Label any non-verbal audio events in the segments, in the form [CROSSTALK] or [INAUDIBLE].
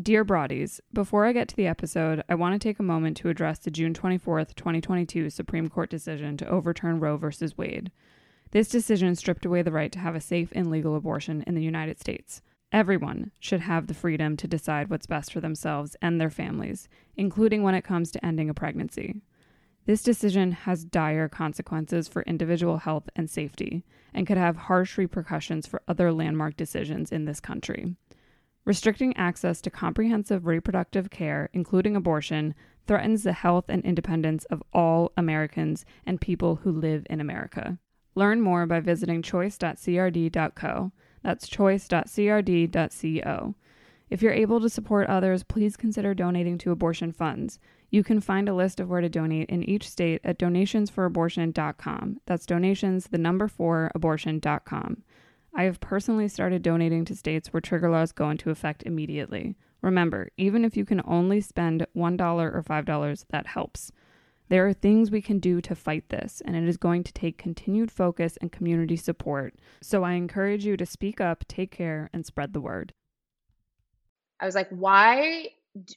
Dear Broadies, before I get to the episode, I want to take a moment to address the June 24th, 2022 Supreme Court decision to overturn Roe v. Wade. This decision stripped away the right to have a safe and legal abortion in the United States. Everyone should have the freedom to decide what's best for themselves and their families, including when it comes to ending a pregnancy. This decision has dire consequences for individual health and safety and could have harsh repercussions for other landmark decisions in this country restricting access to comprehensive reproductive care, including abortion, threatens the health and independence of all Americans and people who live in America. Learn more by visiting choice.crd.co. That's choice.crd.co. If you're able to support others, please consider donating to abortion funds. You can find a list of where to donate in each state at donationsforabortion.com. That's donations, the number four, abortion.com. I have personally started donating to states where trigger laws go into effect immediately. Remember, even if you can only spend $1 or $5, that helps. There are things we can do to fight this, and it is going to take continued focus and community support. So I encourage you to speak up, take care, and spread the word. I was like, why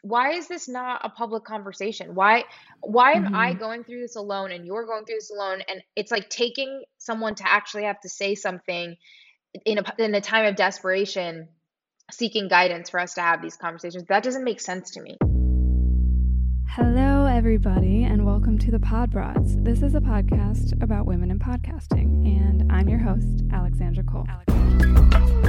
why is this not a public conversation? Why why am mm-hmm. I going through this alone and you're going through this alone and it's like taking someone to actually have to say something in a in a time of desperation seeking guidance for us to have these conversations. That doesn't make sense to me. Hello, everybody, and welcome to the Pod Broads. This is a podcast about women in podcasting, and I'm your host, Alexandra Cole. Alexandra.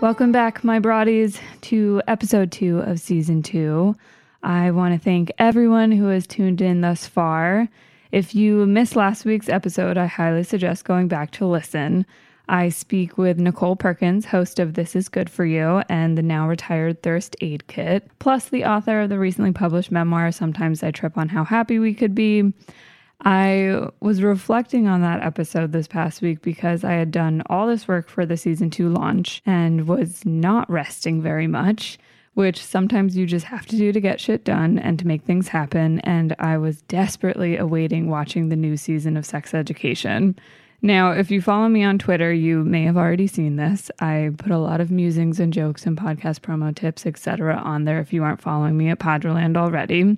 Welcome back, my broadies, to episode two of season two. I want to thank everyone who has tuned in thus far. If you missed last week's episode, I highly suggest going back to listen. I speak with Nicole Perkins, host of This Is Good for You and the now retired Thirst Aid Kit, plus the author of the recently published memoir, Sometimes I Trip on How Happy We Could Be. I was reflecting on that episode this past week because I had done all this work for the season two launch and was not resting very much, which sometimes you just have to do to get shit done and to make things happen. And I was desperately awaiting watching the new season of Sex Education. Now, if you follow me on Twitter, you may have already seen this. I put a lot of musings and jokes and podcast promo tips, etc., on there if you aren't following me at Poddraland already.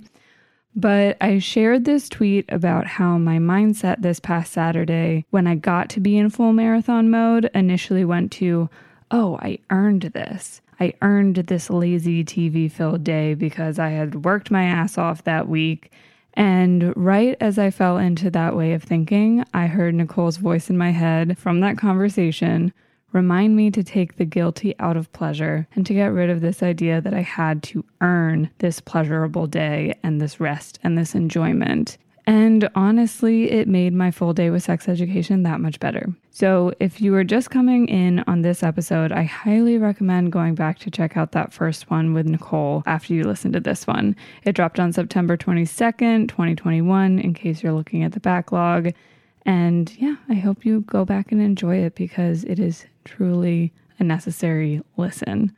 But I shared this tweet about how my mindset this past Saturday, when I got to be in full marathon mode, initially went to, oh, I earned this. I earned this lazy TV filled day because I had worked my ass off that week. And right as I fell into that way of thinking, I heard Nicole's voice in my head from that conversation remind me to take the guilty out of pleasure and to get rid of this idea that I had to earn this pleasurable day and this rest and this enjoyment. And honestly, it made my full day with sex education that much better. So, if you are just coming in on this episode, I highly recommend going back to check out that first one with Nicole after you listen to this one. It dropped on September 22nd, 2021, in case you're looking at the backlog. And yeah, I hope you go back and enjoy it because it is truly a necessary listen.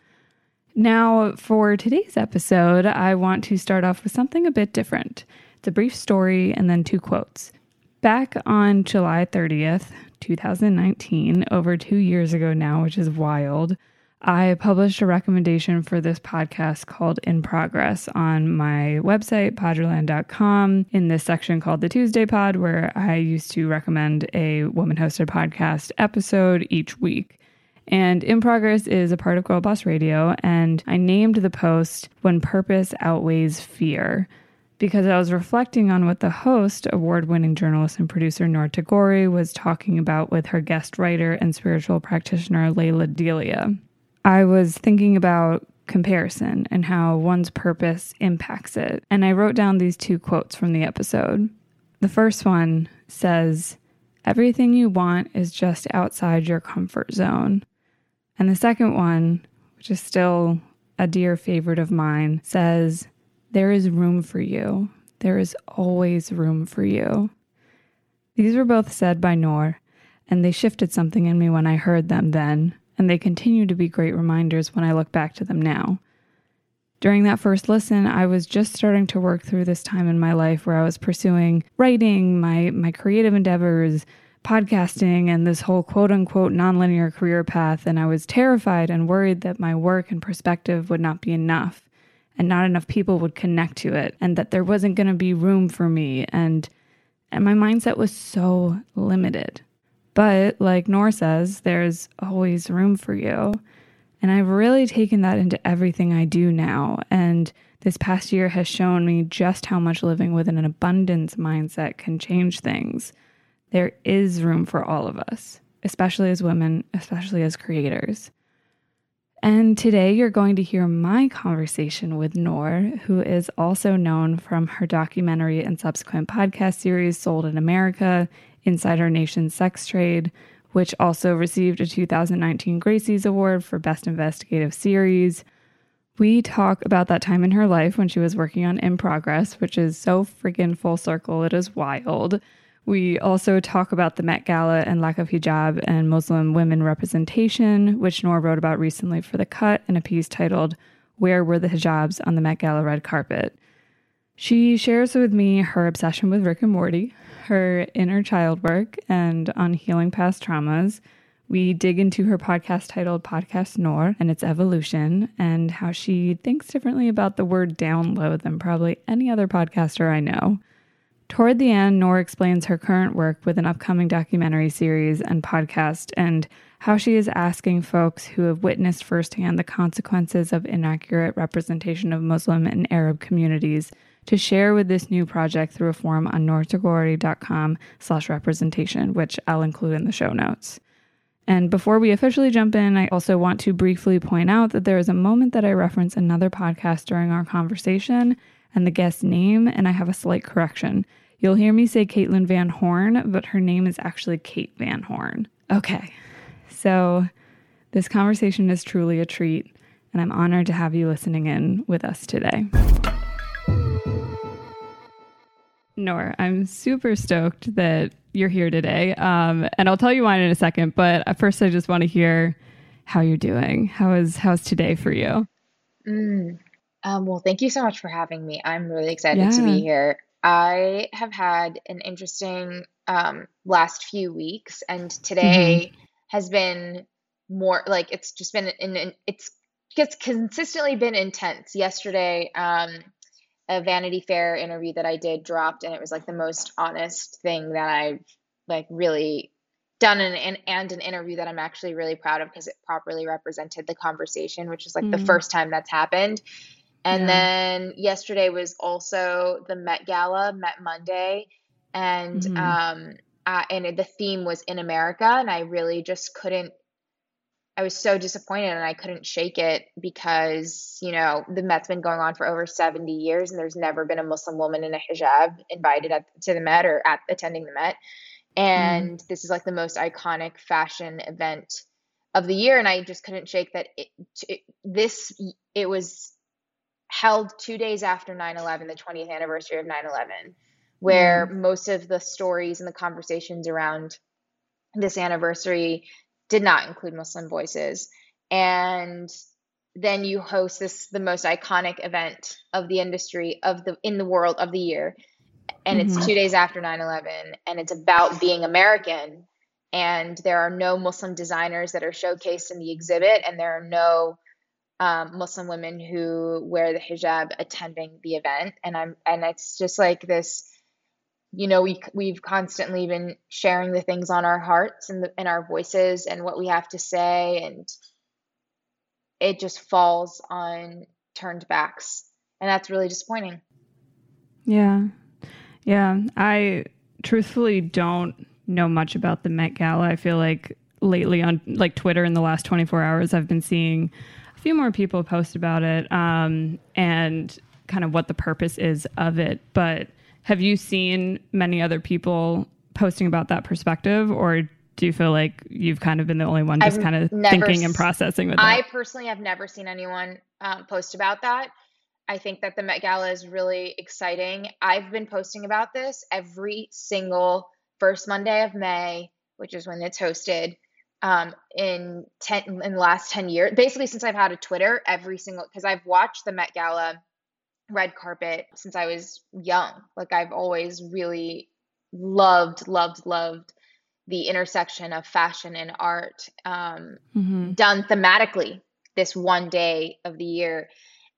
Now, for today's episode, I want to start off with something a bit different. It's a brief story and then two quotes. Back on July 30th, 2019, over two years ago now, which is wild, I published a recommendation for this podcast called In Progress on my website, poddraland.com, in this section called the Tuesday Pod, where I used to recommend a woman hosted podcast episode each week. And In Progress is a part of Girl Boss Radio, and I named the post When Purpose Outweighs Fear because I was reflecting on what the host, award winning journalist and producer Noor Tagouri, was talking about with her guest writer and spiritual practitioner Lalah Delia. I was thinking about comparison and how one's purpose impacts it. And I wrote down these two quotes from the episode. The first one says, Everything you want is just outside your comfort zone. And the second one, which is still a dear favorite of mine, says, There is room for you. There is always room for you. These were both said by Noor, and they shifted something in me when I heard them then, and they continue to be great reminders when I look back to them now. During that first listen, I was just starting to work through this time in my life where I was pursuing writing, my my creative endeavors, podcasting, and this whole quote unquote nonlinear career path, and I was terrified and worried that my work and perspective would not be enough and not enough people would connect to it and that there wasn't going to be room for me and and my mindset was so limited. But like Noor says, there's always room for you. And I've really taken that into everything I do now. And this past year has shown me just how much living with an abundance mindset can change things. There is room for all of us, especially as women, especially as creators. And today you're going to hear my conversation with Noor, who is also known from her documentary and subsequent podcast series Sold in America, Inside Our Nation's Sex Trade, which also received a 2019 Gracie's Award for Best Investigative Series. We talk about that time in her life when she was working on In Progress, which is so freaking full circle. It is wild. We also talk about the Met Gala and lack of hijab and Muslim women representation, which Noor wrote about recently for The Cut in a piece titled Where Were the Hijabs on the Met Gala Red Carpet? She shares with me her obsession with Rick and Morty, her inner child work, and on healing past traumas. We dig into her podcast titled Podcast Noor and its evolution and how she thinks differently about the word download than probably any other podcaster I know. Toward the end, Noor explains her current work with an upcoming documentary series and podcast and how she is asking folks who have witnessed firsthand the consequences of inaccurate representation of Muslim and Arab communities to share with this new project through a form on noortagouri.com slash representation, which I'll include in the show notes. And before we officially jump in, I also want to briefly point out that there is a moment that I reference another podcast during our conversation and the guest's name, and I have a slight correction. You'll hear me say Caitlin Van Horn, but her name is actually Kate Van Horn. Okay, so this conversation is truly a treat, and I'm honored to have you listening in with us today. Noor, I'm super stoked that you're here today. Um, and I'll tell you why in a second. But first, I just want to hear how you're doing. How is how's today for you? Mm. Um, well, thank you so much for having me. I'm really excited yeah. to be here. I have had an interesting um, last few weeks, and today mm-hmm. has been more like it's just been in, in it's it's consistently been intense. Yesterday, um, a Vanity Fair interview that I did dropped, and it was like the most honest thing that I've like really done an, an and an interview that I'm actually really proud of because it properly represented the conversation, which is like mm-hmm. the first time that's happened. And yeah. then yesterday was also the Met Gala, Met Monday, and mm-hmm. um, uh, and the theme was in America, and I really just couldn't I was so disappointed and I couldn't shake it because, you know, the Met's been going on for over 70 years and there's never been a Muslim woman in a hijab invited at, to the Met or at attending the Met. And mm. this is like the most iconic fashion event of the year. And I just couldn't shake that it, it, this, it was held two days after 9 11, the 20th anniversary of 9 11, where mm. most of the stories and the conversations around this anniversary did not include Muslim voices. And then you host this the most iconic event of the industry of the in the world of the year and mm-hmm. it's 2 days after 9/11 and it's about being American and there are no Muslim designers that are showcased in the exhibit and there are no um, Muslim women who wear the hijab attending the event and I'm and it's just like this you know we we've constantly been sharing the things on our hearts and and our voices and what we have to say and it just falls on turned backs. And that's really disappointing. Yeah. Yeah. I truthfully don't know much about the met gala. I feel like lately on like twitter in the last 24 hours i've been seeing a few more people post about it um, and kind of what the purpose is of it. But have you seen many other people posting about that perspective, or do you feel like you've kind of been the only one just I've kind of thinking and processing with I personally have never seen anyone um, post about that. I think that the Met Gala is really exciting. I've been posting about this every single first Monday of May which is when it's hosted, um, in ten in the last ten years, basically since I've had a Twitter, every single because I've watched the Met Gala red carpet since I was young. Like I've always really loved, loved, loved the intersection of fashion and art um, mm-hmm. done thematically this one day of the year.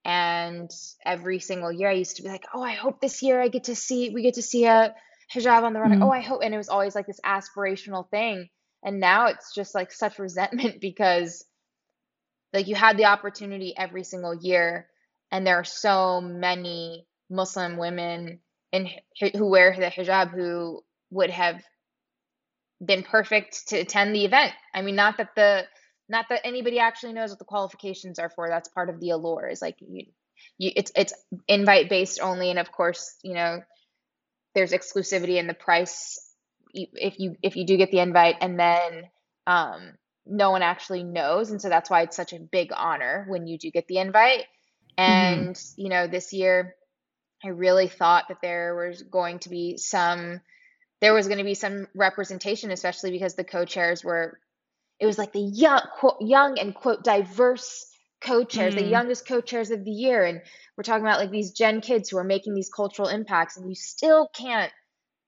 And every single year, I used to be like, "Oh, I hope this year I get to see we get to see a hijab on the runway. Mm-hmm. Oh, I hope." And it was always like this aspirational thing. And now it's just like such resentment [LAUGHS] because like you had the opportunity every single year and there are so many Muslim women in who wear the hijab who would have been perfect to attend the event. I mean, not that the not that anybody actually knows what the qualifications are for. That's part of the allure. Is like you, you it's it's invite based only, and of course, you know, there's exclusivity in the price if you if you do get the invite, and then um, no one actually knows, and so that's why it's such a big honor when you do get the invite. Mm-hmm. And, mm-hmm. you know, this year I really thought that there was going to be some there was going to be some representation, especially because the co-chairs were it was like the young quote, young and quote diverse co-chairs, mm. the youngest co-chairs of the year. And we're talking about like these gen kids who are making these cultural impacts, and you still can't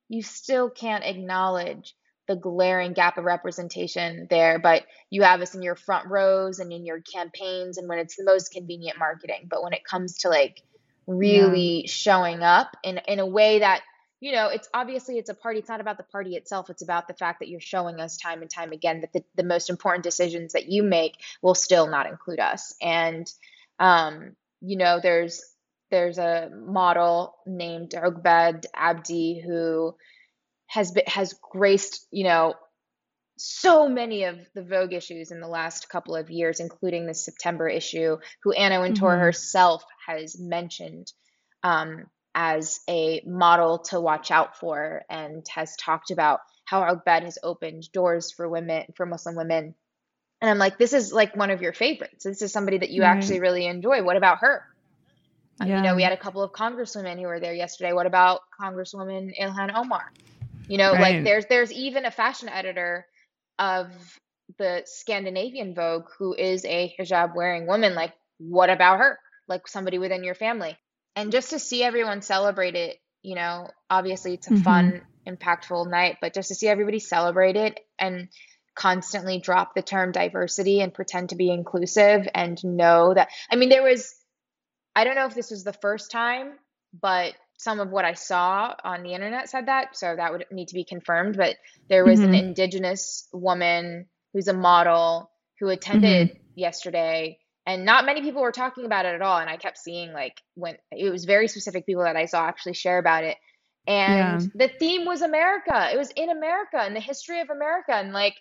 you still can't acknowledge the glaring gap of representation there, but you have us in your front rows and in your campaigns and when it's the most convenient marketing. But when it comes to like really yeah. showing up in in a way that you know it's obviously it's a party it's not about the party itself it's about the fact that you're showing us time and time again that the, the most important decisions that you make will still not include us and um you know there's there's a model named Ugbad Abdi who has been, has graced, you know, so many of the Vogue issues in the last couple of years, including the September issue, who Anna Wintour mm-hmm. herself has mentioned um, as a model to watch out for and has talked about how Ugbad has opened doors for women, for Muslim women. And I'm like, this is like one of your favorites. This is somebody that you mm-hmm. actually really enjoy. What about her? Yeah. You know, we had a couple of congresswomen who were there yesterday. What about Congresswoman Ilhan Omar? You know, right. like there's there's even a fashion editor of the Scandinavian Vogue who is a hijab wearing woman. Like, what about her? Like somebody within your family. And just to see everyone celebrate it, you know, obviously it's a mm-hmm. fun, impactful night, but just to see everybody celebrate it and constantly drop the term diversity and pretend to be inclusive and know that I mean there was I don't know if this was the first time, but some of what I saw on the internet said that, so that would need to be confirmed. But there was mm-hmm. an indigenous woman who's a model who attended mm-hmm. yesterday, and not many people were talking about it at all. And I kept seeing like when it was very specific people that I saw actually share about it. And yeah. the theme was America. It was in America and the history of America. And like,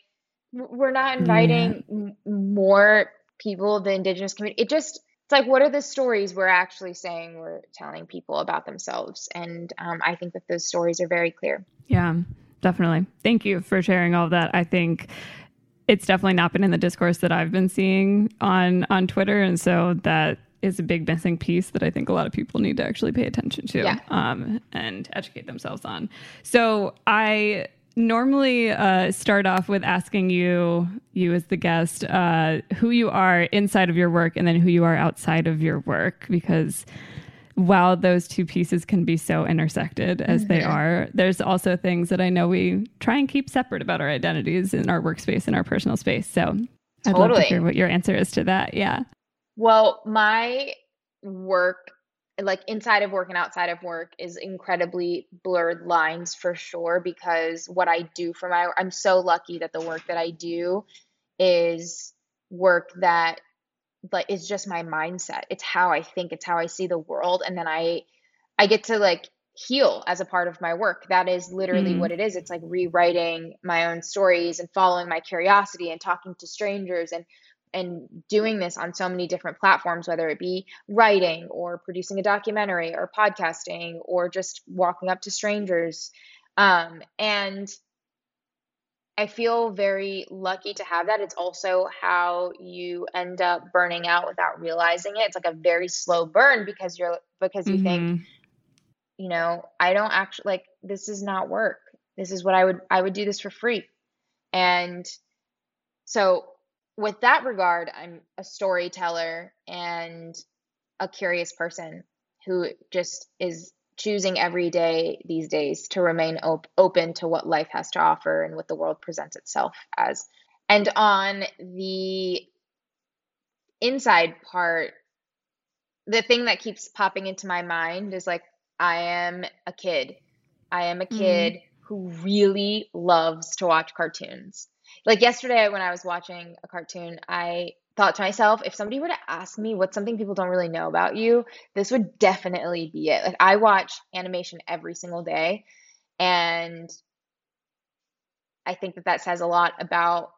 we're not inviting yeah. more people of the indigenous community. It just, it's like what are the stories we're actually saying we're telling people about themselves and um, i think that those stories are very clear yeah definitely thank you for sharing all of that i think it's definitely not been in the discourse that i've been seeing on on twitter and so that is a big missing piece that I think a lot of people need to actually pay attention to yeah. um, and educate themselves on. So I normally uh, start off with asking you, you as the guest, uh, who you are inside of your work and then who you are outside of your work, because while those two pieces can be so intersected as mm-hmm. they are, there's also things that I know we try and keep separate about our identities in our workspace and our personal space. So totally. I'd love to hear what your answer is to that. Yeah. Well, my work like inside of work and outside of work is incredibly blurred lines for sure because what I do for my I'm so lucky that the work that I do is work that but is just my mindset. It's how I think, it's how I see the world and then I I get to like heal as a part of my work. That is literally mm. what it is. It's like rewriting my own stories and following my curiosity and talking to strangers and and doing this on so many different platforms, whether it be writing or producing a documentary or podcasting or just walking up to strangers. Um, and I feel very lucky to have that. It's also how you end up burning out without realizing it. It's like a very slow burn because you're because you mm-hmm. think, you know, I don't actually like this is not work. This is what I would I would do this for free And so, with that regard, I'm a storyteller and a curious person who just is choosing every day these days to remain op- open to what life has to offer and what the world presents itself as. And on the inside part, the thing that keeps popping into my mind is like, I am a kid. I am a Mm-hmm. kid mm. who really loves to watch cartoons. Like yesterday, when I was watching a cartoon, I thought to myself, if somebody were to ask me what's something people don't really know about you, this would definitely be it. Like, I watch animation every single day. And I think that that says a lot about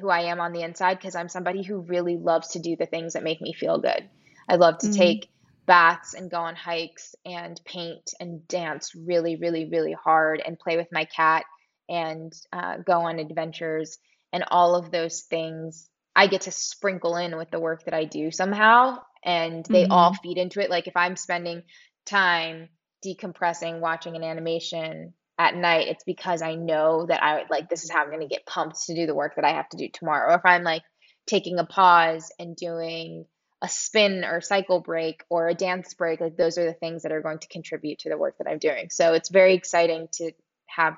who I am on the inside because I'm somebody who really loves to do the things that make me feel good. I love to Mhm. take baths and go on hikes and paint and dance really, really, really hard and play with my cat and uh, go on adventures and all of those things. I get to sprinkle in with the work that I do somehow, and they all feed into it. Like if I'm spending time decompressing, watching an animation at night, it's because I know that I like this is how I'm going to get pumped to do the work that I have to do tomorrow. Or if I'm like taking a pause and doing a spin or cycle break or a dance break, like those are the things that are going to contribute to the work that I'm doing. So it's very exciting to have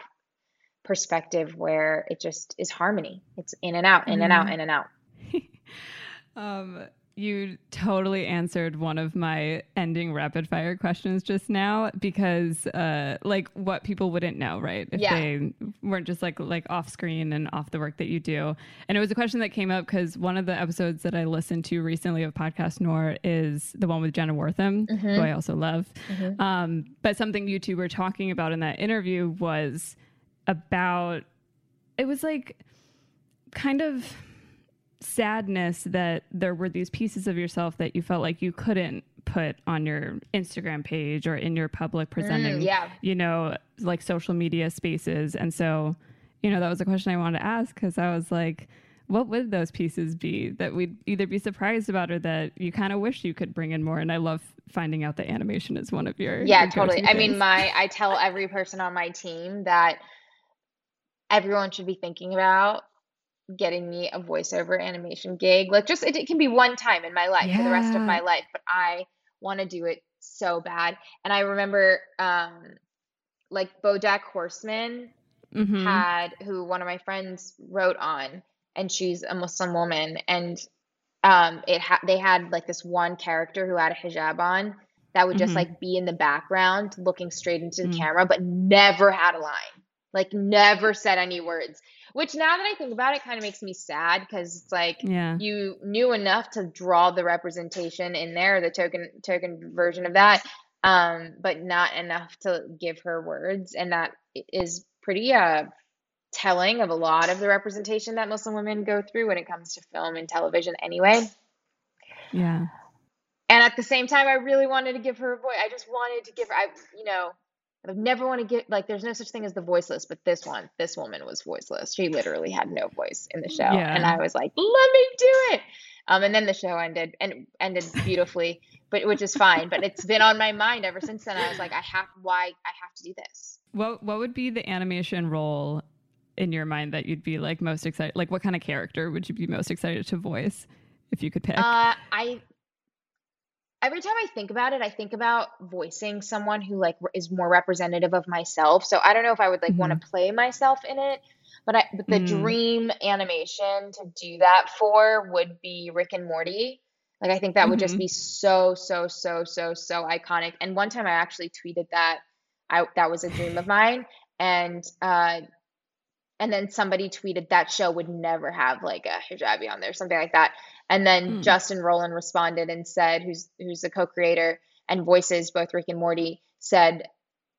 perspective where it just is harmony. It's in and out, in and out, in and out. [LAUGHS] um, you totally answered one of my ending rapid fire questions just now because uh like what people wouldn't know right if Yeah. they weren't just like like off screen and off the work that you do and it was a question that came up because one of the episodes that i listened to recently of podcast noor is the one with jenna wortham who Mhm. i also love Mhm. um but something you two were talking about in that interview was about it was like kind of sadness that there were these pieces of yourself that you felt like you couldn't put on your Instagram page or in your public presenting, Mm, yeah. you know, like social media spaces. And so, you know, that was a question I wanted to ask because I was like, what would those pieces be that we'd either be surprised about or that you kind of wish you could bring in more? And I love finding out that animation is one of your Yeah, your totally. I mean, my I tell every person on my team that everyone should be thinking about getting me a voiceover animation gig. Like just it, it can be one time in my life for the rest of my life, but I want to do it so bad. And I remember um like Bojack Horseman Mhm. had who one of my friends wrote on and she's a Muslim woman and um it had they had like this one character who had a hijab on that would just Mhm. like be in the background looking straight into the Mm. camera but never had a line like never said any words which now that I think about it kind of makes me sad because it's like yeah. you knew enough to draw the representation in there, the token token version of that, um, but not enough to give her words, and that is pretty uh telling of a lot of the representation that Muslim women go through when it comes to film and television anyway. Yeah. And at the same time, I really wanted to give her a voice. I just wanted to give her, I, you know, I never want to get like, there's no such thing as the voiceless, but this one, this woman was voiceless. She literally had no voice in the show, Yeah. and I was like, let me do it. Um, and then the show ended and ended beautifully, but which is fine. But it's been on my mind ever since then. I was like, I have, why I have to do this. What what would be the animation role in your mind that you'd be like most excited? Like, what kind of character would you be most excited to voice if you could pick? Uh, I every time I think about it, I think about voicing someone who like is more representative of myself. So I don't know if I would like want to play myself in it, but I but the Mm. dream animation to do that for would be Rick and Morty. Like I think that would just Mhm. be so so so so so iconic. And one time I actually tweeted that I that was a dream of mine, and uh, and then somebody tweeted that show would never have like a hijabi on there, something like that. And then Hmm. Justin Roiland responded and said, who's who's the co-creator and voices both Rick and Morty, said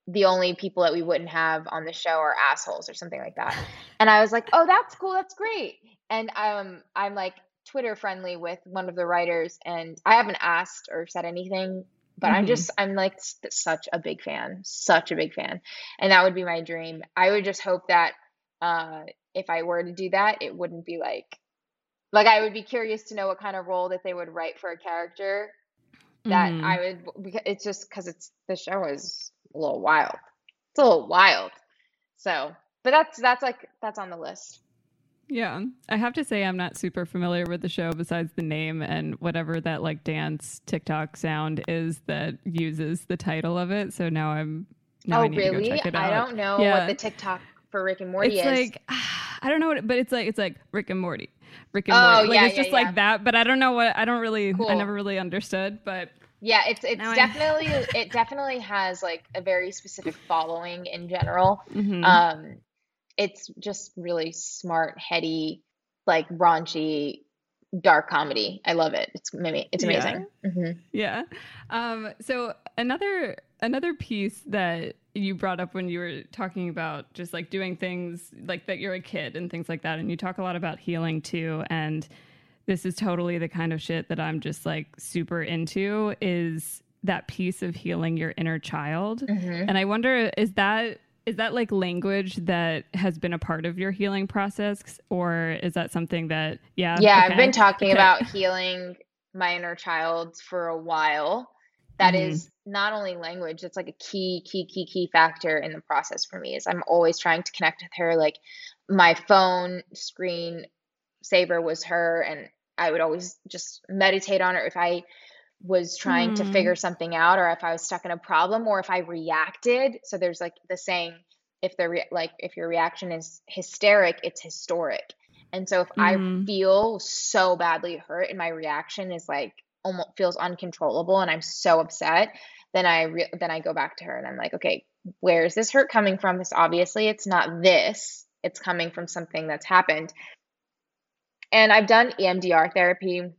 the only people that we wouldn't have on the show are assholes or something like that. [LAUGHS] And I was like, oh, that's cool, that's great. And um, I'm like Twitter friendly with one of the writers, and I haven't asked or said anything, but I'm Mhm. just I'm like such a big fan, such a big fan, and that would be my dream. I would just hope that uh, if I were to do that, it wouldn't be like like I would be curious to know what kind of role that they would write for a character that Mhm. I would. It's just because it's the show is a little wild. It's a little wild. So, but that's that's like that's on the list. Yeah. I have to say I'm not super familiar with the show besides the name and whatever that like dance TikTok sound is that uses the title of it. So now I'm now oh I need really? to go check it out. I don't know Yeah. what the TikTok for Rick and Morty it's is. like I don't know what, but it's like it's like Rick and Morty, Rick and Oh, Morty. Like yeah, it's yeah, just yeah. like that. But I don't know what I don't really I never really understood. But Yeah, it's it's Now definitely [LAUGHS] it definitely has like a very specific following in general. mhm. Um, it's just really smart, heady, like raunchy, dark comedy. I love it. It's it's Yeah. amazing. hmm Yeah. Um, so another another piece that you brought up when you were talking about just like doing things like that you're a kid and things like that, and you talk a lot about healing too. And this is totally the kind of shit that I'm just like super into is that piece of healing your inner child. hmm And I wonder is that is that like language that has been a part of your healing process or is that something that yeah Yeah, I've been talking okay. about healing my inner child for a while. That Mhm. is not only language, it's like a key, key, key, key factor in the process for me is I'm always trying to connect with her. Like my phone screen saver was her and I would always just meditate on her if I was trying to Hmm. figure something out or if I was stuck in a problem or if I reacted. So there's like the saying if the re- like if your reaction is hysteric, it's historic. And so if I Mhm. feel so badly hurt and my reaction is like almost feels uncontrollable and I'm so upset, then I re- then I go back to her and I'm like, okay, where is this hurt coming from? This obviously it's not this. It's coming from something that's happened. And I've done EMDR therapy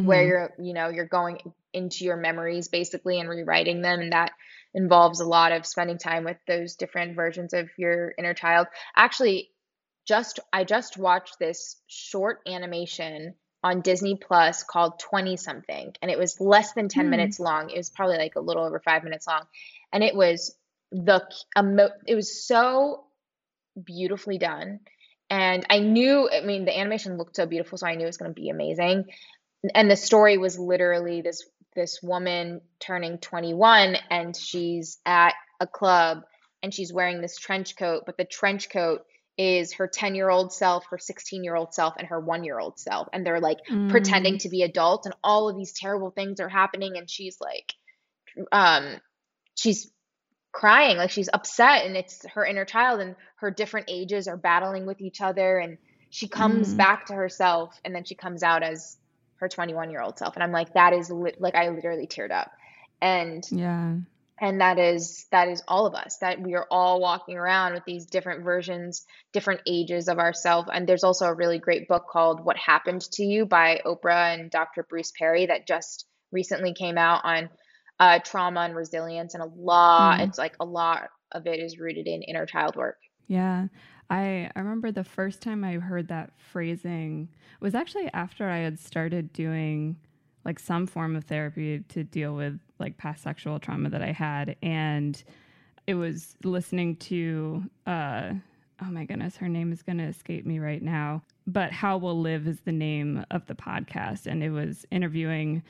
where Mhm. you're, you know, you're going into your memories basically and rewriting them and that involves a lot of spending time with those different versions of your inner child. Actually, just I just watched this short animation on Disney Plus called 20 something and it was less than 10 Hmm. minutes long. It was probably like a little over 5 minutes long and it was the emo- it was so beautifully done and I knew I mean the animation looked so beautiful so I knew it was going to be amazing and the story was literally this this woman turning 21 and she's at a club and she's wearing this trench coat but the trench coat is her 10 year old self her 16 year old self and her 1 year old self. And they're like pretending Mm. to be adults and all of these terrible things are happening and she's like um she's crying. Like she's upset and it's her inner child and her different ages are battling with each other and she comes Mm. back to herself and then she comes out as her 21 year old self. And i'm like that is lit like i literally teared up. And yeah and that is that is all of us that we are all walking around with these different versions different ages of ourselves and there's also a really great book called what happened to you by oprah and dr bruce perry that just recently came out on uh, trauma and resilience and a lot Mm. it's like a lot of it is rooted in inner child work Yeah. I I remember the first time I heard that phrasing was actually after I had started doing like some form of therapy to deal with like past sexual trauma that I had. And it was listening to uh oh my goodness her name is going to escape me right now but how We'll live is the name of the podcast. And it was interviewing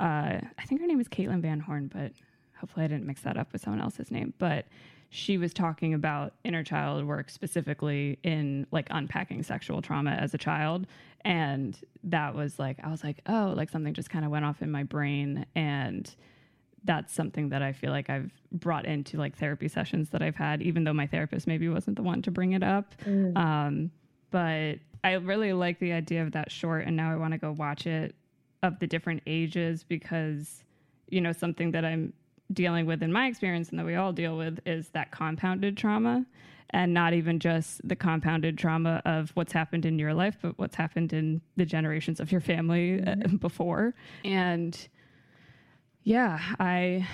uh i think her name is caitlin van horn but hopefully i didn't mix that up with someone else's name. But she was talking about inner child work specifically in like unpacking sexual trauma as a child. And that was like i was like oh like something just kind of went off in my brain. And that's something that I feel like I've brought into like therapy sessions that I've had, even though my therapist maybe wasn't the one to bring it up. Um, but I really like the idea of that short, and now I want to go watch it of the different ages because, you know, something that I'm dealing with in my experience and that we all deal with is that compounded trauma and not even just the compounded trauma of what's happened in your life, but what's happened in the generations of your family uh, before. And yeah, I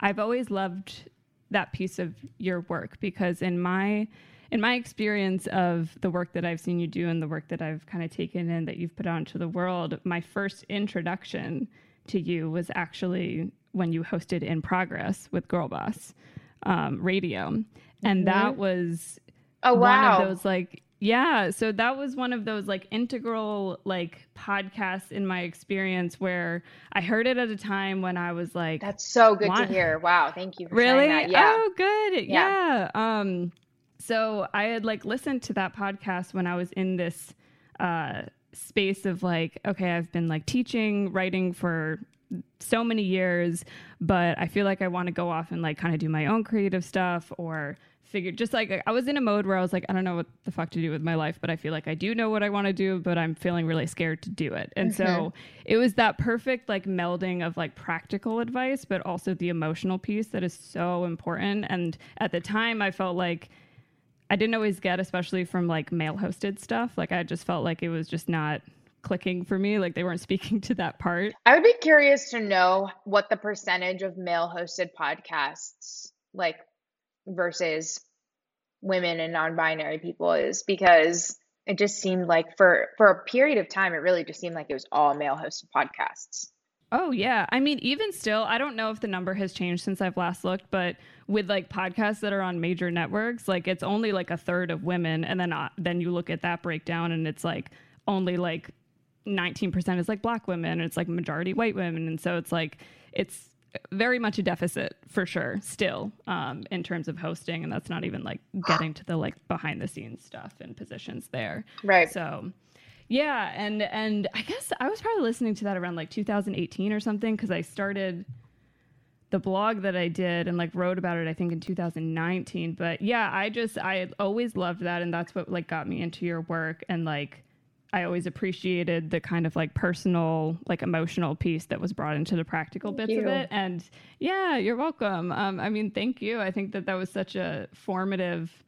I've always loved that piece of your work because in my in my experience of the work that I've seen you do and the work that I've kind of taken in that you've put out into the world, my first introduction to you was actually when you hosted In Progress with Girl Boss um, Radio, and that was oh wow one of those like yeah so that was one of those like integral like podcasts in my experience where i heard it at a time when i was like that's so good to hear. Wow thank you for really? that. Yeah. Oh good. Yeah. Yeah. um So I had like listened to that podcast when I was in this uh, space of like, okay, I've been like teaching, writing for so many years, but I feel like I want to go off and like kind of do my own creative stuff or figure just like I was in a mode where I was like, I don't know what the fuck to do with my life, but I feel like I do know what I want to do, but I'm feeling really scared to do it. And mm-hmm. so it was that perfect like melding of like practical advice, but also the emotional piece that is so important. And at the time, I felt like I didn't always get, especially from like male hosted stuff. Like I just felt like it was just not clicking for me. Like they weren't [LAUGHS] speaking to that part. I would be curious to know what the percentage of male hosted podcasts like versus women and non-binary people is because it just seemed like for for a period of time it really just seemed like it was all male hosted podcasts. Oh yeah. I mean even still I don't know if the number has changed since I've last looked but with like podcasts that are on major networks like it's only like a third of women and then uh, then you look at that breakdown and it's like only like 19% is like black women and it's like majority white women and so it's like it's very much a deficit for sure still um, in terms of hosting and that's not even like getting to the like behind the scenes stuff and positions there. Right. So yeah and and i guess i was probably listening to that around like 2018 or something because i started the blog that i did and like wrote about it i think in 2019 but yeah i just i always loved that and that's what like got me into your work and like I always appreciated the kind of like personal, like emotional piece that was brought into the practical thank bits you. of it. And yeah, you're welcome. Um, I mean, thank you. I think that that was such a formative,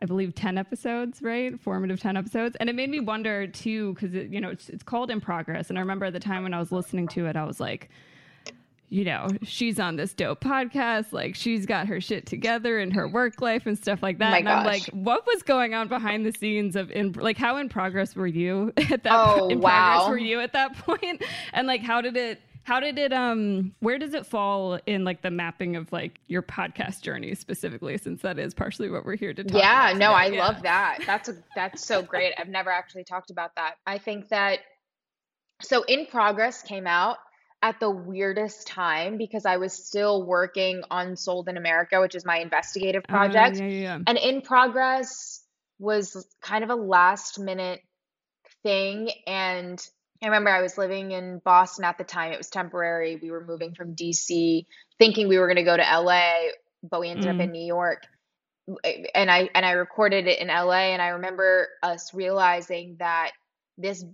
I believe, 10 episodes, right? Formative 10 episodes. And it made me wonder too, because, you know, it's, it's called In Progress. And I remember at the time when I was listening to it, I was like, you know, she's on this dope podcast. Like she's got her shit together in her work life and stuff like that. My and gosh. I'm like, what was going on behind the scenes of in like how in progress were you [LAUGHS] at that oh, in wow. progress were you at that [LAUGHS] point? And like how did it how did it um where does it fall in like the mapping of like your podcast journey specifically since that is partially what we're here to talk yeah, no, I yeah. love that. [LAUGHS] That's a that's so great. I've never actually talked about that. I think that so in progress came out at the weirdest time because I was still working on Sold in America, which is my investigative oh, project. Uh, yeah, yeah. And in progress was kind of a last minute thing. And I remember I was living in Boston at the time. It was temporary. We were moving from DC, thinking we were going to go to LA, but we ended mm. up in mm. New York. And I and I recorded it in LA and I remember us realizing that this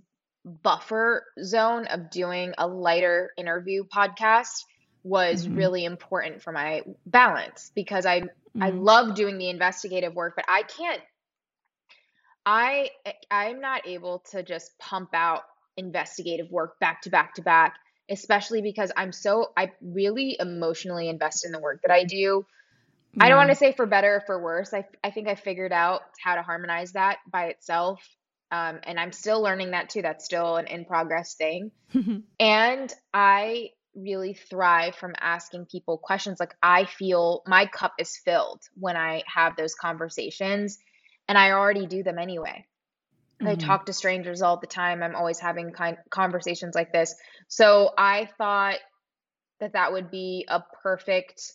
buffer zone of doing a lighter interview podcast was mm-hmm. really important for my balance because I mm-hmm. I love doing the investigative work, but I can't I I'm not able to just pump out investigative work back to back to back, especially because I'm so I really emotionally invest in the work that I do. Yeah. I don't want to say for better or for worse. I I think I figured out how to harmonize that by itself um, and I'm still learning that too. That's still an in progress thing. [LAUGHS] and I really thrive from asking people questions. Like I feel my cup is filled when I have those conversations, and I already do them anyway. Mm-hmm. I talk to strangers all the time. I'm always having kind conversations like this. So I thought that that would be a perfect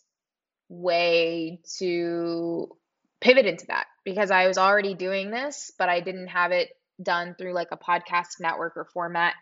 way to pivot into that because I was already doing this, but I didn't have it done through like a podcast network or format.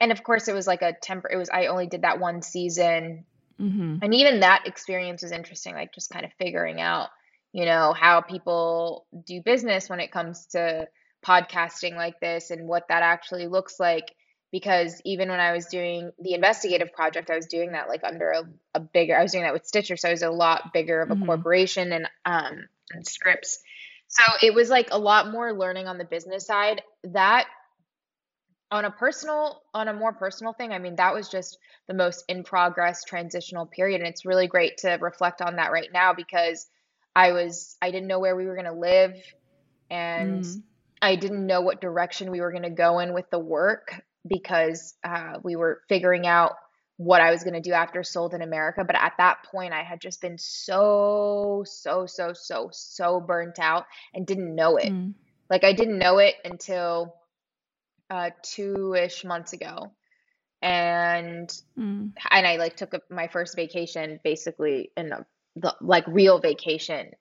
And of course, it was like a temper. It was I only did that one season, mm-hmm. and even that experience was interesting. Like just kind of figuring out, you know, how people do business when it comes to podcasting like this and what that actually looks like. Because even when I was doing the investigative project, I was doing that like under a, a bigger. I was doing that with Stitcher, so I was a lot bigger of a mm-hmm. corporation and um and Scripps so it was like a lot more learning on the business side. That on a personal on a more personal thing, I mean that was just the most in progress transitional period and it's really great to reflect on that right now because I was I didn't know where we were going to live and mm. I didn't know what direction we were going to go in with the work because uh, we were figuring out what I was going to do after Sold in America. But at that point, I had just been so, so, so, so, so burnt out and didn't know it. Mm. Like, I didn't know it until uh, two ish months ago. And mm. and I like took a, my first vacation basically in a, the like real vacation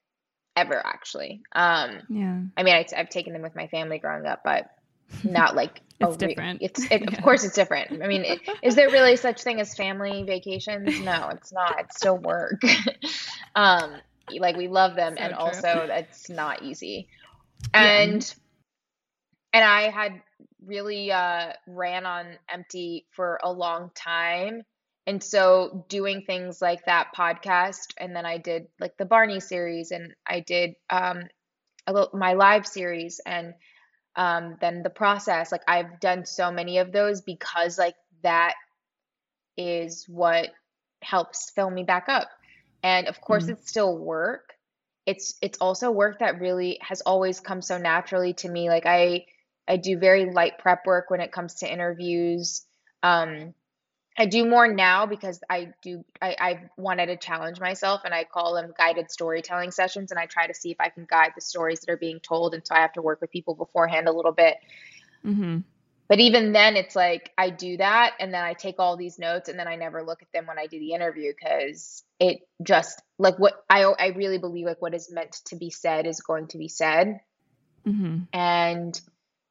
ever actually. Um, Yeah. I mean, I, I've taken them with my family growing up, but [LAUGHS] not like It's a re- different. It's [LAUGHS] it, Yeah. of course it's different. I mean, it, [LAUGHS] is there really such thing as family vacations? No, it's not. It's still work. [LAUGHS] um, like we love them, So and true. also that's not easy. Yeah. And and I had really uh, ran on empty for a long time. And so doing things like that podcast, and then I did like the Barney series, and I did um, a little, my live series, and um, then the process. Like I've done so many of those because like that is what helps fill me back up. And of course, Mm. it's still work. It's it's also work that really has always come so naturally to me. Like I I do very light prep work when it comes to interviews. Um, I do more now because I do I, I've wanted to challenge myself and I call them guided storytelling sessions and I try to see if I can guide the stories that are being told and so I have to work with people beforehand a little bit. Mm-hmm. But even then it's like I do that and then I take all these notes and then I never look at them when I do the interview because it just like what I I really believe like what is meant to be said is going to be said. Mm-hmm. And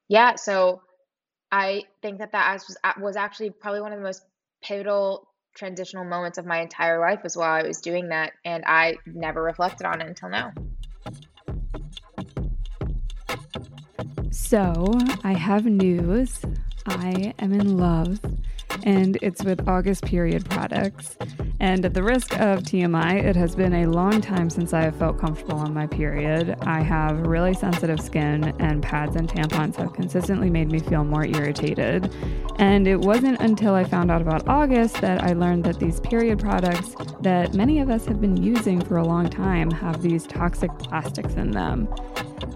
yeah, so I think that that was was actually probably one of the most pivotal transitional moments of my entire life was while I was doing that, and I never reflected on it until now. So, I have news. I am in love, and it's with August period products. And at the risk of TMI, it has been a long time since I have felt comfortable on my period. I have really sensitive skin, and pads and tampons have consistently made me feel more irritated. And it wasn't until I found out about August that I learned that these period products that many of us have been using for a long time have these toxic plastics in them.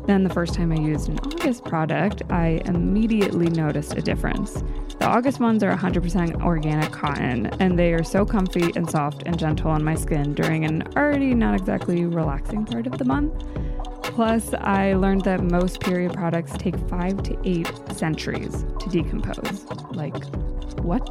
Then, the first time I used an August product, I immediately noticed a difference. The August ones are 100% organic cotton, and they are so comfy and soft and gentle on my skin during an already not exactly relaxing part of the month. Plus, I learned that most period products take five to eight centuries to decompose. Like, what?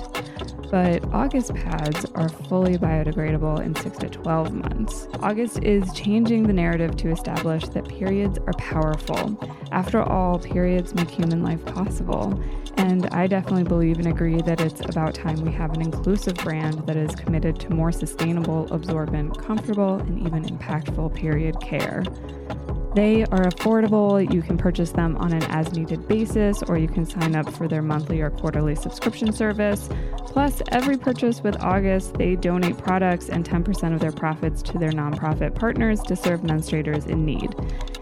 But August pads are fully biodegradable in 6 to 12 months. August is changing the narrative to establish that periods are powerful. After all, periods make human life possible. And I definitely believe and agree that it's about time we have an inclusive brand that is committed to more sustainable, absorbent, comfortable, and even impactful period care. They are affordable. You can purchase them on an as needed basis, or you can sign up for their monthly or quarterly subscription service. Plus, every purchase with August, they donate products and 10% of their profits to their nonprofit partners to serve menstruators in need.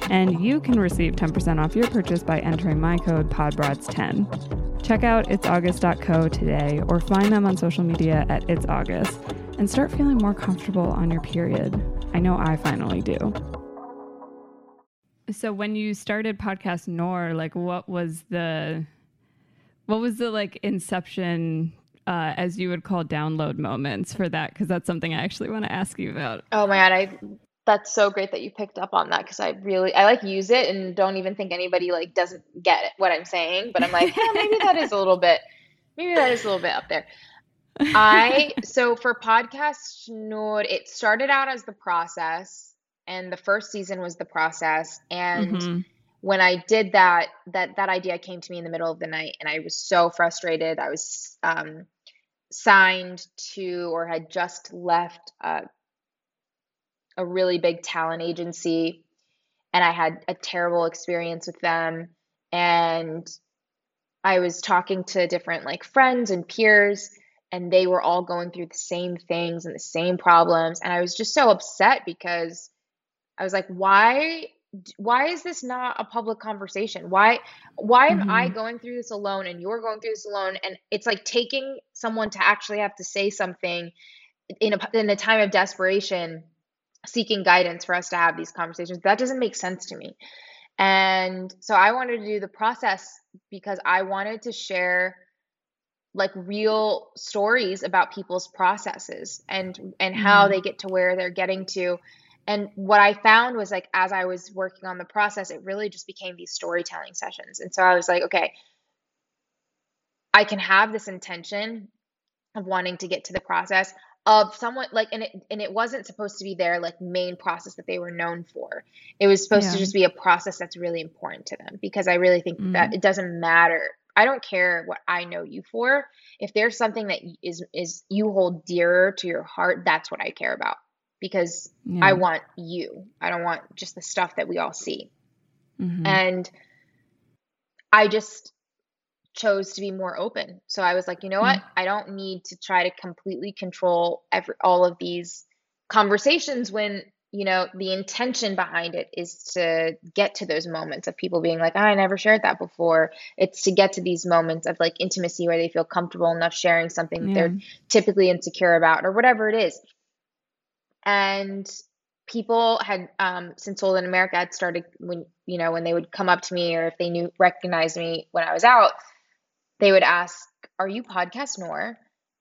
And you can receive 10% off your purchase by entering my code PODBROADS10. Check out itsaugust.co today or find them on social media at itsaugust and start feeling more comfortable on your period. I know I finally do. So when you started podcast Noor, like what was the what was the like inception uh, as you would call download moments for that because that's something I actually want to ask you about. Oh my god, I that's so great that you picked up on that because I really I like use it and don't even think anybody like doesn't get what I'm saying, but I'm like, yeah, maybe that is a little bit maybe that is a little bit up there. I so for podcast Noor, it started out as the process, and the first season was the process. And Mhm. when I did that, that that idea came to me in the middle of the night, and I was so frustrated. I was um, signed to or had just left a, a really big talent agency, and I had a terrible experience with them. And I was talking to different like friends and peers and they were all going through the same things and the same problems and I was just so upset because I was like why why is this not a public conversation? Why why am I Mhm. going through this alone and you're going through this alone and it's like taking someone to actually have to say something in a in a time of desperation seeking guidance for us to have these conversations. That doesn't make sense to me. And so I wanted to do the process because I wanted to share like real stories about people's processes and and how Mhm. they get to where they're getting to. And what I found was like as I was working on the process, it really just became these storytelling sessions. And so I was like, okay, I can have this intention of wanting to get to the process. of someone like and it and it wasn't supposed to be their like main process that they were known for it was supposed yeah. to just be a process that's really important to them because i really think mm-hmm. that it doesn't matter i don't care what i know you for if there's something that is is you hold dearer to your heart that's what i care about because yeah. i want you i don't want just the stuff that we all see mm-hmm. and i just chose to be more open. So I was like, you know what? Mm. I don't need to try to completely control every all of these conversations when you know the intention behind it is to get to those moments of people being like oh, i never shared that before it's to get to these moments of like intimacy where they feel comfortable enough sharing something yeah. they're typically insecure about or whatever it is and people had um, since sold in america had started when you know when they would come up to me or if they knew recognized me when i was out they would ask, Are you Podcast Noor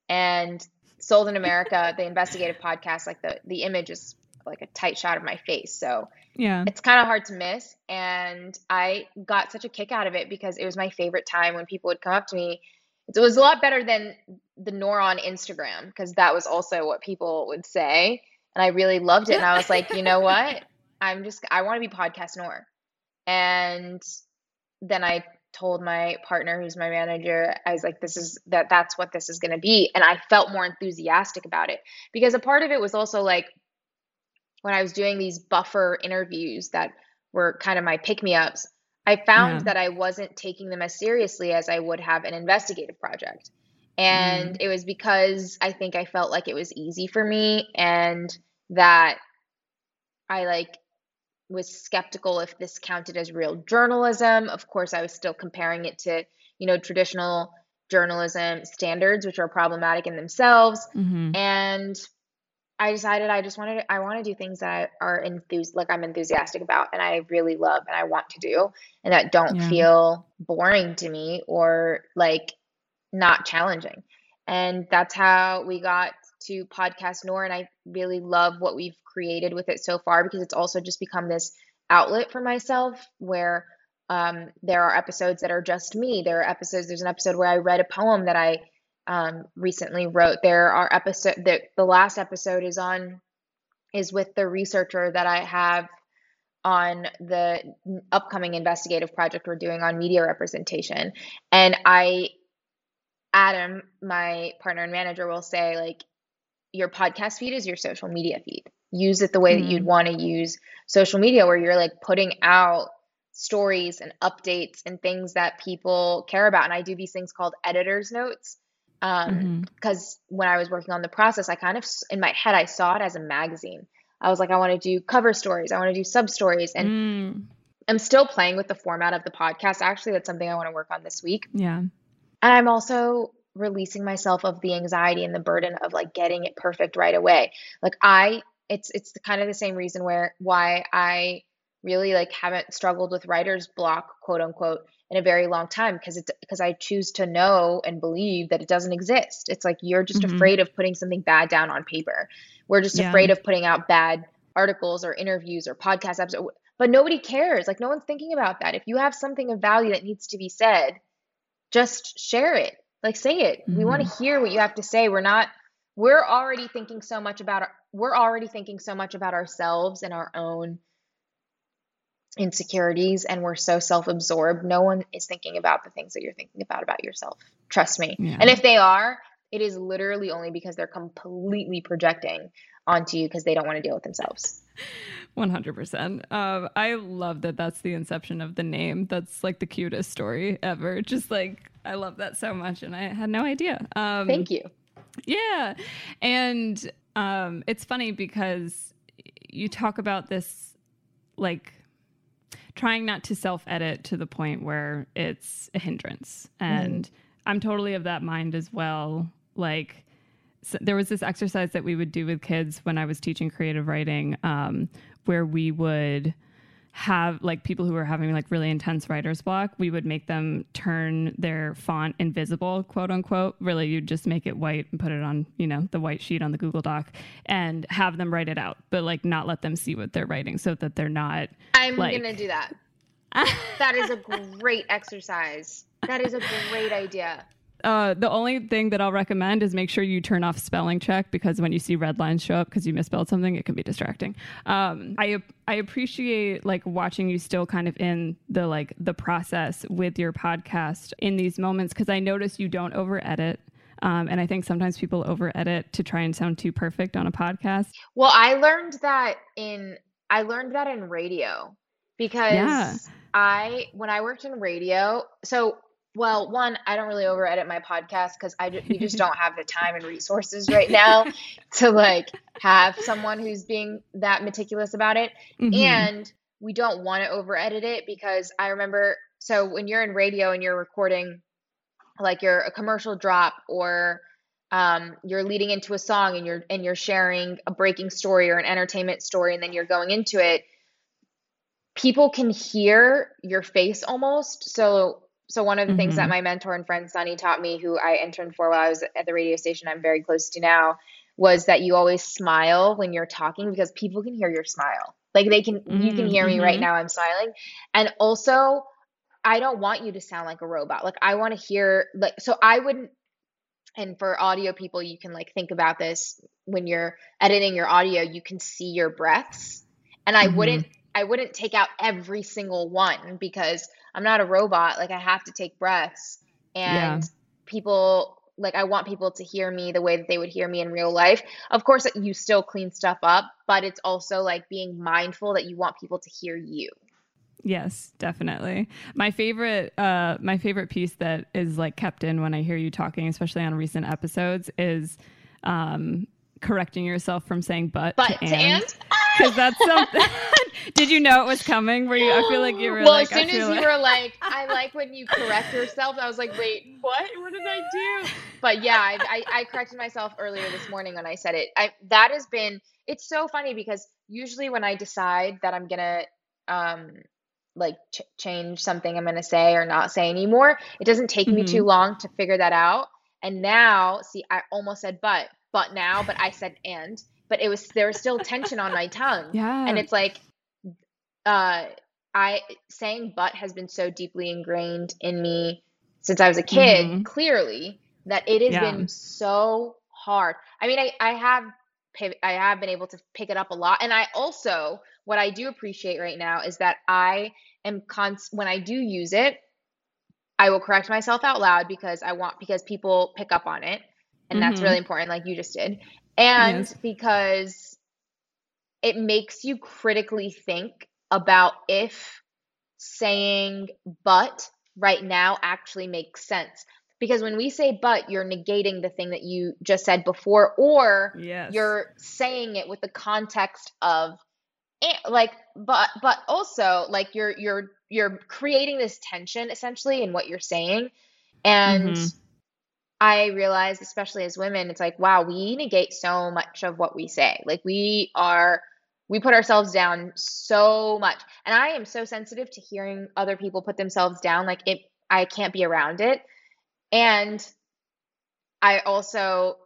And Sold in America, [LAUGHS] the investigative podcast, like the the image is like a tight shot of my face. So yeah, it's kind of hard to miss. And I got such a kick out of it because it was my favorite time when people would come up to me. It was a lot better than the Noor on Instagram because that was also what people would say. And I really loved it. And I was like, you know [LAUGHS] what? I'm just, I want to be podcast Noor. And then I told my partner who's my manager i was like this is that that's what this is going to be and i felt more enthusiastic about it because a part of it was also like when i was doing these buffer interviews that were kind of my pick me ups i found yeah. that i wasn't taking them as seriously as i would have an investigative project and mm. it was because i think i felt like it was easy for me and that i like was skeptical if this counted as real journalism. Of course, I was still comparing it to, you know, traditional journalism standards, which are problematic in themselves. Mm-hmm. And I decided I just wanted to, I want to do things that I are enthused like I'm enthusiastic about and I really love and I want to do and that don't yeah. feel boring to me or like not challenging. And that's how we got to podcast Noor. and I really love what we've created with it so far because it's also just become this outlet for myself where um, there are episodes that are just me. There are episodes. There's an episode where I read a poem that I um, recently wrote. There are episode that the last episode is on is with the researcher that I have on the upcoming investigative project we're doing on media representation. And I, Adam, my partner and manager, will say like, your podcast feed is your social media feed use it the way mm-hmm. that you'd mm-hmm. want to use social media where you're like putting out stories and updates and things that people care about and i do these things called editor's notes um because mm-hmm. when i was working on the process i kind of in my head i saw it as a magazine i was like i want to do cover stories i want to do sub stories and mm. i'm still playing with the format of the podcast actually that's something i want to work on this week yeah and i'm also releasing myself of the anxiety and the burden of like getting it perfect right away like i it's it's kind of the same reason where why I really like haven't struggled with writer's block, quote unquote, in a very long time because it's because I choose to know and believe that it doesn't exist. It's like you're just mm-hmm. afraid of putting something bad down on paper. We're just yeah. afraid of putting out bad articles or interviews or podcast episodes. But nobody cares. Like no one's thinking about that. If you have something of value that needs to be said, just share it. Like say it. Mm-hmm. We want to hear what you have to say. We're not we're already thinking so much about our, we're already thinking so much about ourselves and our own insecurities and we're so self-absorbed no one is thinking about the things that you're thinking about about yourself trust me yeah. and if they are it is literally only because they're completely projecting onto you because they don't want to deal with themselves 100% um, i love that that's the inception of the name that's like the cutest story ever just like i love that so much and i had no idea um, thank you yeah. And um, it's funny because you talk about this like trying not to self edit to the point where it's a hindrance. And mm. I'm totally of that mind as well. Like, so there was this exercise that we would do with kids when I was teaching creative writing, um, where we would have like people who were having like really intense writer's block, we would make them turn their font invisible, quote unquote. Really, you'd just make it white and put it on, you know, the white sheet on the Google Doc and have them write it out, but like not let them see what they're writing so that they're not. I'm like... going to do that. [LAUGHS] that is a great exercise. That is a great idea. Uh, the only thing that I'll recommend is make sure you turn off spelling check because when you see red lines show up because you misspelled something, it can be distracting. Um, I I appreciate like watching you still kind of in the like the process with your podcast in these moments because I notice you don't over edit. Um, and I think sometimes people over edit to try and sound too perfect on a podcast. Well, I learned that in I learned that in radio because yeah. I when I worked in radio, so well, one, I don't really over edit my podcast because I we just [LAUGHS] don't have the time and resources right now to like have someone who's being that meticulous about it, mm-hmm. and we don't want to over edit it because I remember so when you're in radio and you're recording like you're a commercial drop or um, you're leading into a song and you're and you're sharing a breaking story or an entertainment story and then you're going into it people can hear your face almost so so one of the mm-hmm. things that mm-hmm. my mentor and friend Sunny taught me, who I interned for while I was at the radio station I'm very close to now, was that you always smile when you're talking because people can hear your smile. Like they can, mm-hmm. you can hear me right mm-hmm. now. I'm smiling, and also I don't want you to sound like a robot. Like I want to hear like so I wouldn't. And for audio people, you can like think about this when you're editing your audio. You can see your breaths, and I mm-hmm. wouldn't I wouldn't take out every single one because I'm not a robot. Like I have to take breaths and yeah. people like I want people to hear me the way that they would hear me in real life. Of course, you still clean stuff up, but it's also like being mindful that you want people to hear you. Yes, definitely. My favorite uh my favorite piece that is like kept in when I hear you talking, especially on recent episodes is um correcting yourself from saying but, but to and because that's something [LAUGHS] did you know it was coming? Were you? I feel like you were well, like. as soon as like... you were like, I like when you correct yourself. I was like, wait, what? What did I do? But yeah, I, I, I corrected myself earlier this morning when I said it. I that has been. It's so funny because usually when I decide that I'm gonna um like ch- change something I'm gonna say or not say anymore, it doesn't take mm-hmm. me too mm-hmm. long to figure that out. And now, see, I almost said but, but now, but I said and but it was there was still tension on my tongue. [LAUGHS] Yeah. And it's like uh, I saying but has been so deeply ingrained in me since I was a kid, mm-hmm. clearly, that it has yeah. been so hard. I mean, I, I have I have been able to pick it up a lot. And I also what I do appreciate right now is that I am const when I do use it, I will correct myself out loud because I want because people pick up on it. And mm-hmm. that's really important, like you just did. And yes. because it makes you critically think about if saying but right now actually makes sense. Because when we say but, you're negating the thing that you just said before, or yes. you're saying it with the context of eh, like but but also like you're you're you're creating this tension essentially in what you're saying and mm-hmm. I realize, especially as women it's like wow we negate so much of what we say. Like we are we put ourselves down so much. And i am so sensitive to hearing other people put themselves down. Like it i can't be around it. And i also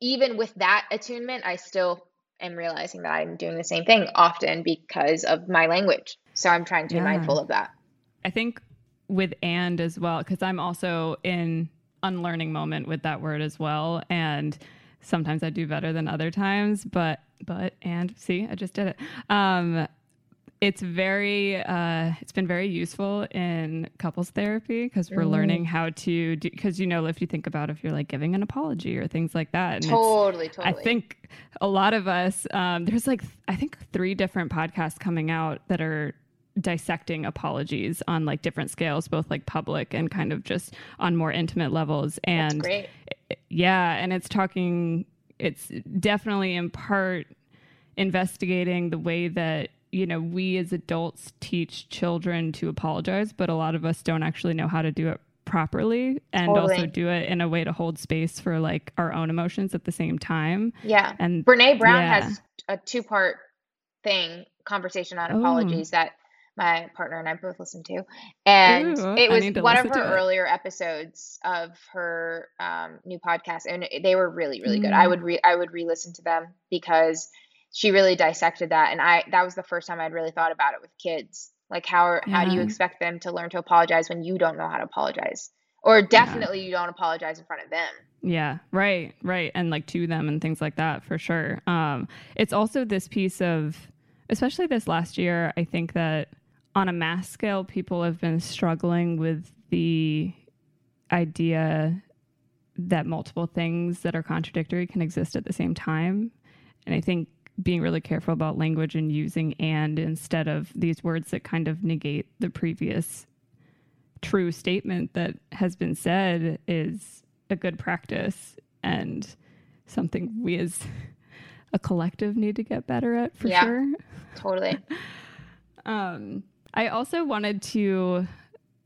even with that attunement i still am realizing that i'm doing the same thing often because of my language. So i'm trying to yeah. be mindful of that. I think with and as well because i'm also in unlearning moment with that word as well and sometimes i do better than other times but but and see, I just did it. Um, it's very uh, it's been very useful in couples therapy because we're mm. learning how to do because you know if you think about if you're like giving an apology or things like that and totally totally i think a lot of us um, there's like i think three different podcasts coming out that are dissecting apologies on like different scales both like public and kind of just on more intimate levels and yeah and it's talking it's definitely in part investigating the way that you know we as adults teach children to apologize but a lot of us don't actually know how to do it properly and totally. also do it in a way to hold space for like our own emotions at the same time yeah and brene brown yeah. has a two part thing conversation on oh. apologies oh. that my partner and I both listened to. And Ooh, it was one of her earlier episodes of her um, new podcast, and they were really, really mm. good. I mm. would re I would re-listen to them because she really dissected that, and I that was the first time I'd really thought about it with kids. Like how yeah. how do you expect them to learn to apologize when you don't know how to apologize? or definitely yeah. you don't apologize in front of them. Yeah, right, right. And like to them and things like that for sure. Um, it's also this piece of, especially this last year, I think that on a mass scale, people have been struggling with the idea that multiple things that are contradictory can exist at the same time. And I think being really careful about language and using and instead of these words that kind of negate the previous true statement that has been said is a good practice and something we as a collective need to get better at for yeah, sure. Totally. [LAUGHS] um, I also wanted to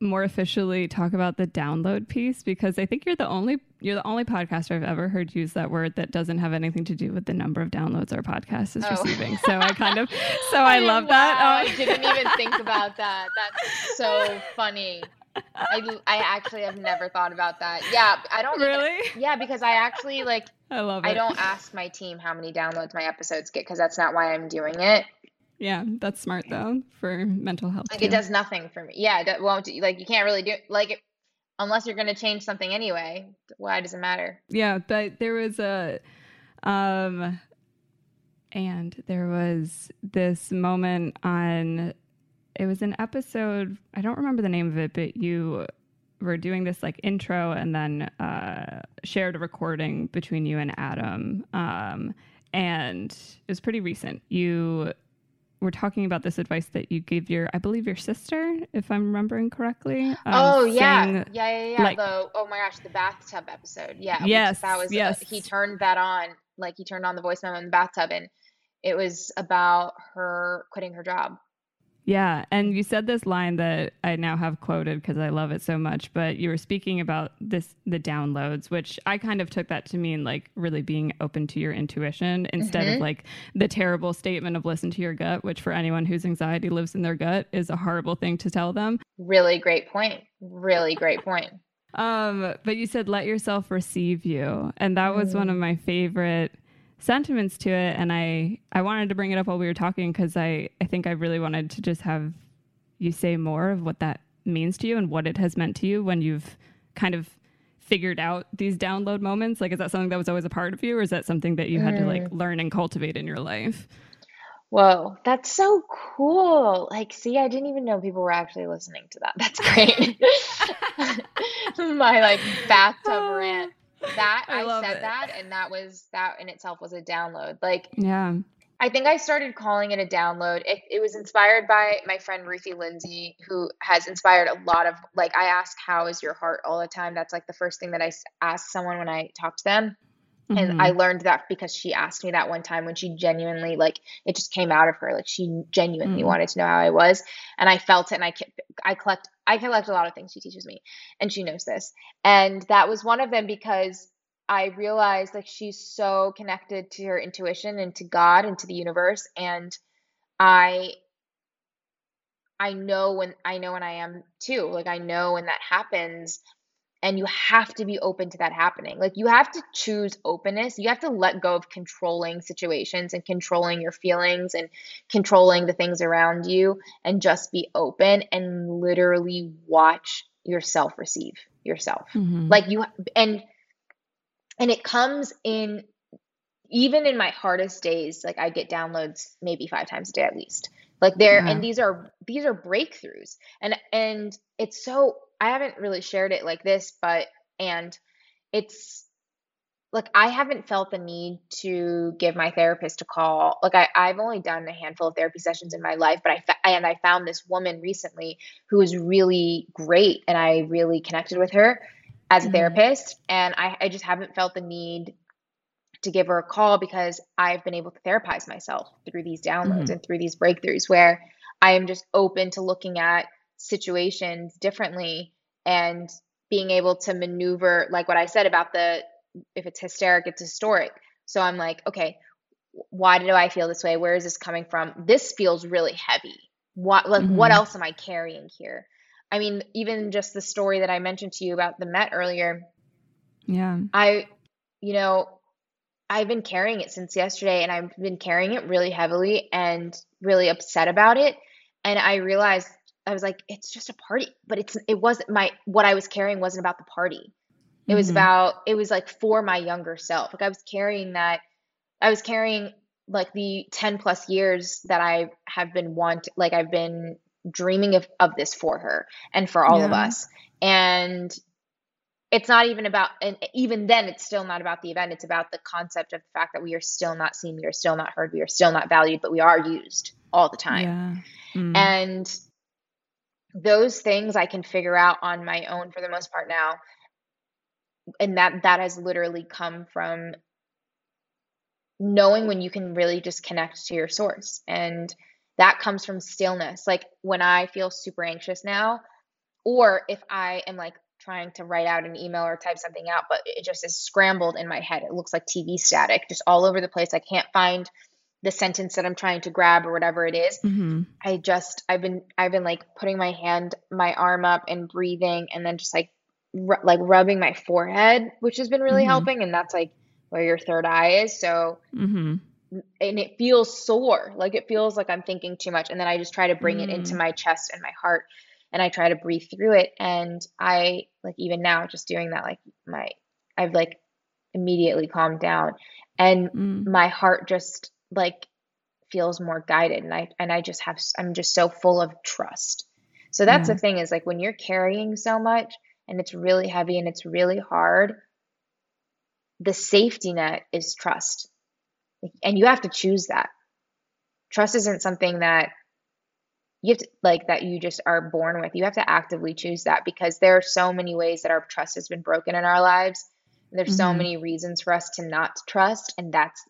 more officially talk about the download piece because I think you're the only you're the only podcaster I've ever heard use that word that doesn't have anything to do with the number of downloads our podcast is oh. receiving. So I kind of [LAUGHS] so I, I love wow, that. Oh. I didn't even think [LAUGHS] about that. That's so funny. I, I actually have never thought about that. Yeah, I don't really. Yeah, because I actually like. I love it. I don't ask my team how many downloads my episodes get because that's not why I'm doing it. Yeah, that's smart though for mental health. Like too. it does nothing for me. Yeah, it won't like you can't really do like it, unless you're going to change something anyway. Why does it matter? Yeah, but there was a um and there was this moment on it was an episode, I don't remember the name of it, but you were doing this like intro and then uh shared a recording between you and Adam. Um and it was pretty recent. You we're talking about this advice that you gave your, I believe, your sister, if I'm remembering correctly. Um, oh yeah. yeah, yeah, yeah, Like, the oh my gosh, the bathtub episode. Yeah. Yes. That was. Uh, yes. Uh, he turned that on, like he turned on the voice memo in the bathtub, and it was about her quitting her job. Yeah. And you said this line that I now have quoted because I love it so much, but you were speaking about this, the downloads, which I kind of took that to mean like really being open to your intuition instead mm-hmm. of like the terrible statement of listen to your gut, which for anyone whose anxiety lives in their gut is a horrible thing to tell them. Really great point. Really great point. Um, but you said let yourself receive you. And that was mm. one of my favorite sentiments to it and I I wanted to bring it up while we were talking cuz I I think I really wanted to just have you say more of what that means to you and what it has meant to you when you've kind of figured out these download moments like is that something that was always a part of you or is that something that you had mm. to like mm. learn and cultivate in your life Whoa, that's so cool. Like, see, I didn't even know people were actually listening to that. That's great. [LAUGHS] [LAUGHS] My like bathtub rant that [LAUGHS] I, I said it. that and that was that in itself was a download. Like yeah. I think I started calling it a download. It, it was inspired by my friend Ruthie Lindsay, who has inspired a lot of like I ask how is your heart all the time. That's like the first thing that I ask someone when I talk to them. Mm-hmm. And I learned that because she asked me that one time when she genuinely like it just came out of her like she genuinely mm-hmm. wanted to know how I was and I felt it and I I collect I collect a lot of things she teaches me and she knows this. And that was one of them because I realized like she's so connected to her intuition and to God and to the universe and I I know when I know when I am too. Like I know when that happens and you have to be open to that happening. Like you have to choose openness. You have to let go of controlling situations and controlling your feelings and controlling the things around you and just be open and literally watch yourself receive yourself. Mm-hmm. Like you and and it comes in even in my hardest days like i get downloads maybe five times a day at least like there yeah. and these are these are breakthroughs and and it's so i haven't really shared it like this but and it's like i haven't felt the need to give my therapist a call like I, i've only done a handful of therapy sessions in my life but i and i found this woman recently who was really great and i really connected with her as a mm-hmm. therapist and I, I just haven't felt the need to give her a call because I've been able to therapize myself through these downloads mm-hmm. and through these breakthroughs where I am just open to looking at situations differently and being able to maneuver like what I said about the if it's hysteric it's historic so I'm like okay why do I feel this way where is this coming from this feels really heavy what like mm-hmm. what else am I carrying here I mean, even just the story that I mentioned to you about the Met earlier. Yeah. I, you know, I've been carrying it since yesterday and I've been carrying it really heavily and really upset about it. And I realized I was like, it's just a party, but it's it wasn't my what I was carrying wasn't about the party. It was Mm-hmm. about it was like for my younger self. Like I was carrying that I was carrying like the 10 plus years that I have been want like I've been dreaming of of this for her and for all of us. And it's not even about and even then it's still not about the event. It's about the concept of the fact that we are still not seen, we are still not heard, we are still not valued, but we are used all the time. Yeah. Mm. And those things I can figure out on my own for the most part now. And that that has literally come from knowing when you can really just connect to your source. And that comes from stillness. Like when I feel super anxious now, or if I am like trying to write out an email or type something out, but it just is scrambled in my head. It looks like TV static, just all over the place. I can't find the sentence that I'm trying to grab or whatever it is. Mhm. I just I've been I've been like putting my hand my arm up and breathing and then just like like rubbing my forehead which has been really Mhm. helping and that's like where your third eye is so Mhm. and it feels sore like it feels like I'm thinking too much and then I just try to bring it into Mm. my chest and my heart and I try to breathe through it and I like even now just doing that like my I've like immediately calmed down and Mm. my heart just like feels more guided and I and I just have I'm just so full of trust. So that's Yeah. the thing is like when you're carrying so much and it's really heavy and it's really hard, the safety net is trust. And you have to choose that. Trust isn't something that you have to like that you just are born with. You have to actively choose that because there are so many ways that our trust has been broken in our lives. There's so Mhm. many reasons for us to not trust and that's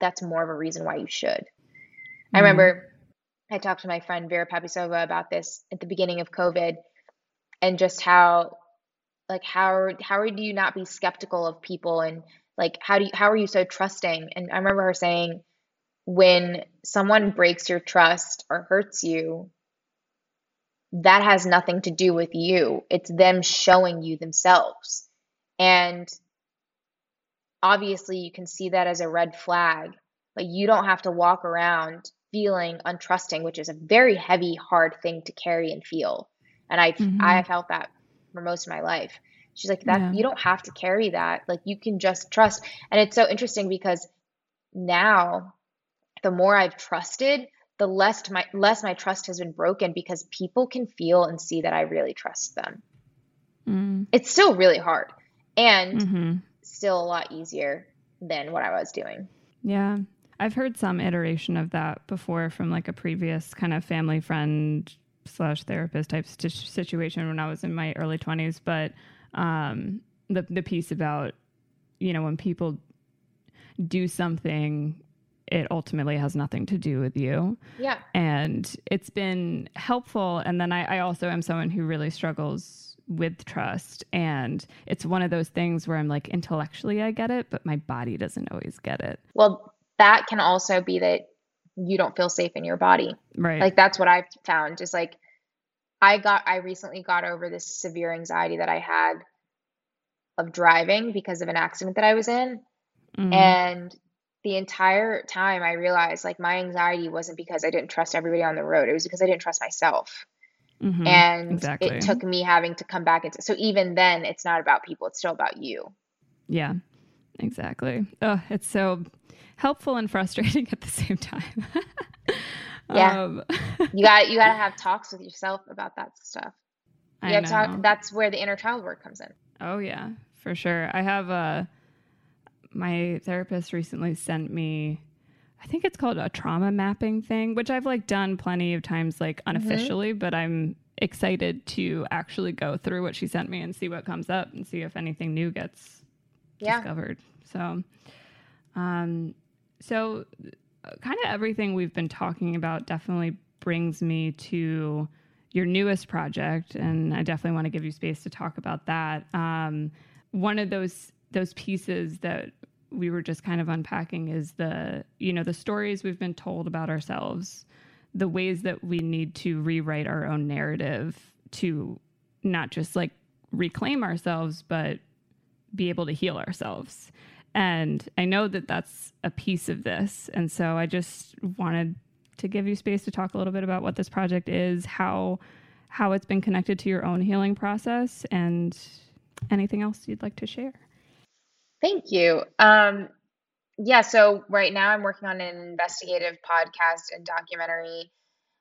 that's more of a reason why you should. I mm-hmm. remember I talked to my friend Vera Papisova about this at the beginning of COVID and just how like how how do you not be skeptical of people and like how do you how are you so trusting? And I remember her saying when someone breaks your trust or hurts you, that has nothing to do with you. It's them showing you themselves. And obviously you can see that as a red flag, but you don't have to walk around feeling untrusting, which is a very heavy, hard thing to carry and feel. And I Mhm. I felt that for most of my life. She's like that Yeah. you don't have to carry that. Like you can just trust. And it's so interesting because now the more I've trusted, the less my less my trust has been broken because people can feel and see that I really trust them. Mm. It's still really hard and Mhm. Still a lot easier than what I was doing. Yeah. I've heard some iteration of that before from like a previous kind of family friend slash therapist type st- situation when I was in my early 20s. But um, the, the piece about, you know, when people do something, it ultimately has nothing to do with you. Yeah. and it's been helpful and then I, I also am someone who really struggles with trust and it's one of those things where i'm like intellectually i get it but my body doesn't always get it Well, that can also be that you don't feel safe in your body. right Like that's what I've found. Just like I got I recently got over this severe anxiety that I had of driving because of an accident that I was in. Mhm. And the entire time I realized like my anxiety wasn't because I didn't trust everybody on the road. It was because I didn't trust myself. Mhm. And exactly. it took me having to come back into so even then it's not about people, it's still about you. yeah exactly oh it's so helpful and frustrating [LAUGHS] at the same time [LAUGHS] Yeah. um, [LAUGHS] You got you got to have talks with yourself about that stuff. You I know. talk that's where the inner child work comes in. Oh yeah, for sure. I have a my therapist recently sent me I think it's called a trauma mapping thing, which I've like done plenty of times like Mm-hmm. unofficially, but I'm excited to actually go through what she sent me and see what comes up and see if anything new gets Yeah. discovered. So um so kind of everything we've been talking about definitely brings me to your newest project and i definitely want to give you space to talk about that um, one of those those pieces that we were just kind of unpacking is the you know the stories we've been told about ourselves the ways that we need to rewrite our own narrative to not just like reclaim ourselves but be able to heal ourselves and i know that that's a piece of this and so i just wanted to give you space to talk a little bit about what this project is, how how it's been connected to your own healing process, and anything else you'd like to share. Thank you. Um, yeah, so right now I'm working on an investigative podcast and documentary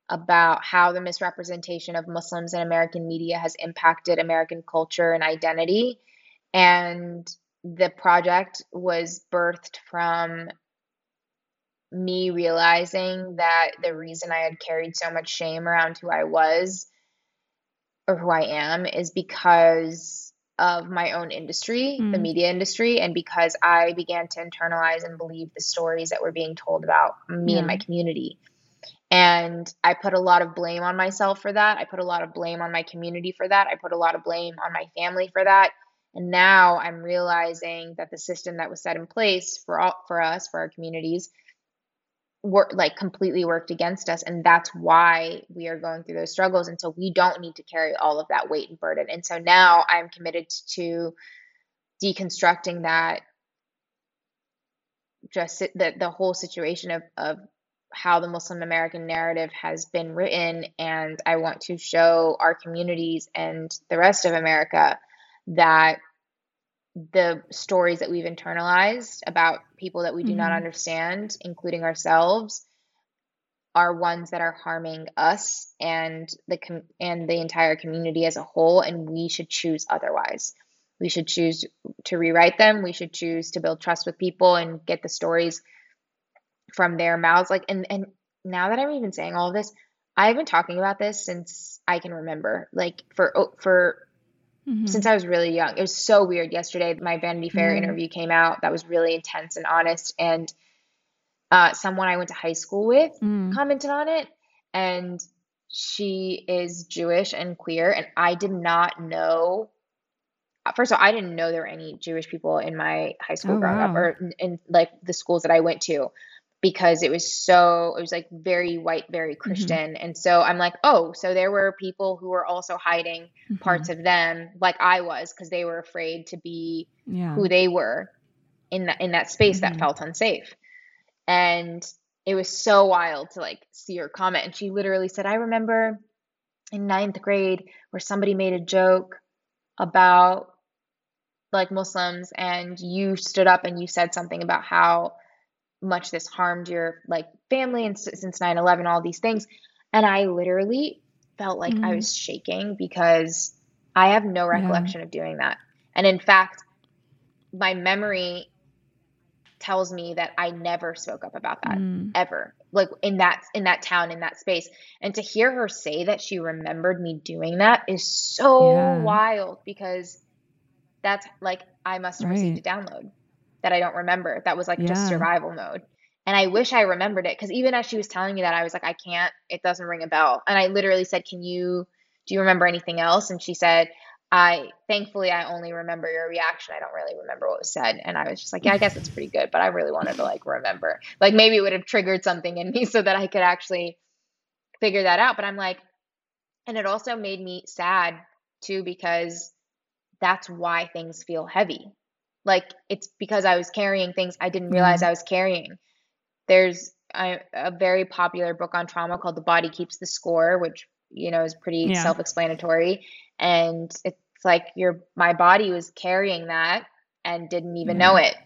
about how the misrepresentation of Muslims in American media has impacted American culture and identity. And the project was birthed from me realizing that the reason I had carried so much shame around who I was or who I am is because of my own industry, mm. the media industry, and because I began to internalize and believe the stories that were being told about me yeah. and my community. And I put a lot of blame on myself for that. I put a lot of blame on my community for that. I put a lot of blame on my family for that. And now I'm realizing that the system that was set in place for all, for us, for our communities, work like completely worked against us and that's why we are going through those struggles and so we don't need to carry all of that weight and burden. And so now i'm committed to deconstructing that just the, the whole situation of, of how the Muslim American narrative has been written, and I want to show our communities and the rest of America that the stories that we've internalized about people that we do mm-hmm. not understand, including ourselves, are ones that are harming us and the com- and the entire community as a whole, and we should choose otherwise. We should choose to rewrite them. We should choose to build trust with people and get the stories from their mouths like and and now that i'm even saying all of this i've been talking about this since i can remember like for oh, for mm-hmm. since i was really young it was so weird yesterday my vanity fair mm-hmm. interview came out that was really intense and honest and uh, someone i went to high school with mm. commented on it and she is jewish and queer and i did not know first of all, I didn't know there were any Jewish people in my high school oh, growing wow. up or in, in, like the schools that I went to because it was so it was like very white very mm-hmm. christian mm-hmm. and so i'm like oh so there were people who were also hiding mm-hmm. parts of them like i was because they were afraid to be yeah. who they were in that in that space mm-hmm. that felt unsafe and it was so wild to like see her comment and she literally said i remember in ninth grade where somebody made a joke about like muslims and you stood up and you said something about how much this harmed your like family and since 9-11 all these things and i literally felt like mm-hmm. i was shaking because i have no recollection yeah. of doing that and in fact my memory tells me that i never spoke up about that mm. ever like in that in that town in that space and to hear her say that she remembered me doing that is so yeah. wild because that's like i must have right. received a download that I don't remember. That was like yeah. just survival mode. And I wish I remembered it because even as she was telling me that, I was like, I can't, it doesn't ring a bell. And I literally said, Can you, do you remember anything else? And she said, I, thankfully, I only remember your reaction. I don't really remember what was said. And I was just like, Yeah, I guess it's pretty good. But I really wanted to like remember. Like maybe it would have triggered something in me [LAUGHS] so that I could actually figure that out. But I'm like, and it also made me sad too because that's why things feel heavy like it's because I was carrying things I didn't realize mm-hmm. I was carrying. There's a, a, very popular book on trauma called The Body Keeps the Score, which you know is pretty yeah. self-explanatory, and it's like your my body was carrying that and didn't even know mm-hmm. it.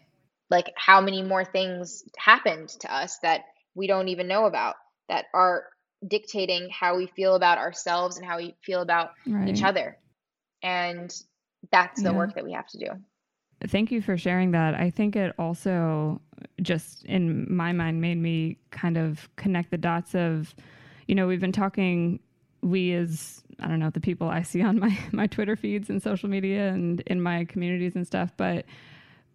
Like how many more things happened to us that we don't even know about that are dictating how we feel about ourselves and how we feel about right. each other. And that's the yeah. work that we have to do. Thank you for sharing that. I think it also just in my mind made me kind of connect the dots of, you know, we've been talking we as I don't know the people I see on my [LAUGHS] my Twitter feeds and social media and in my communities and stuff, but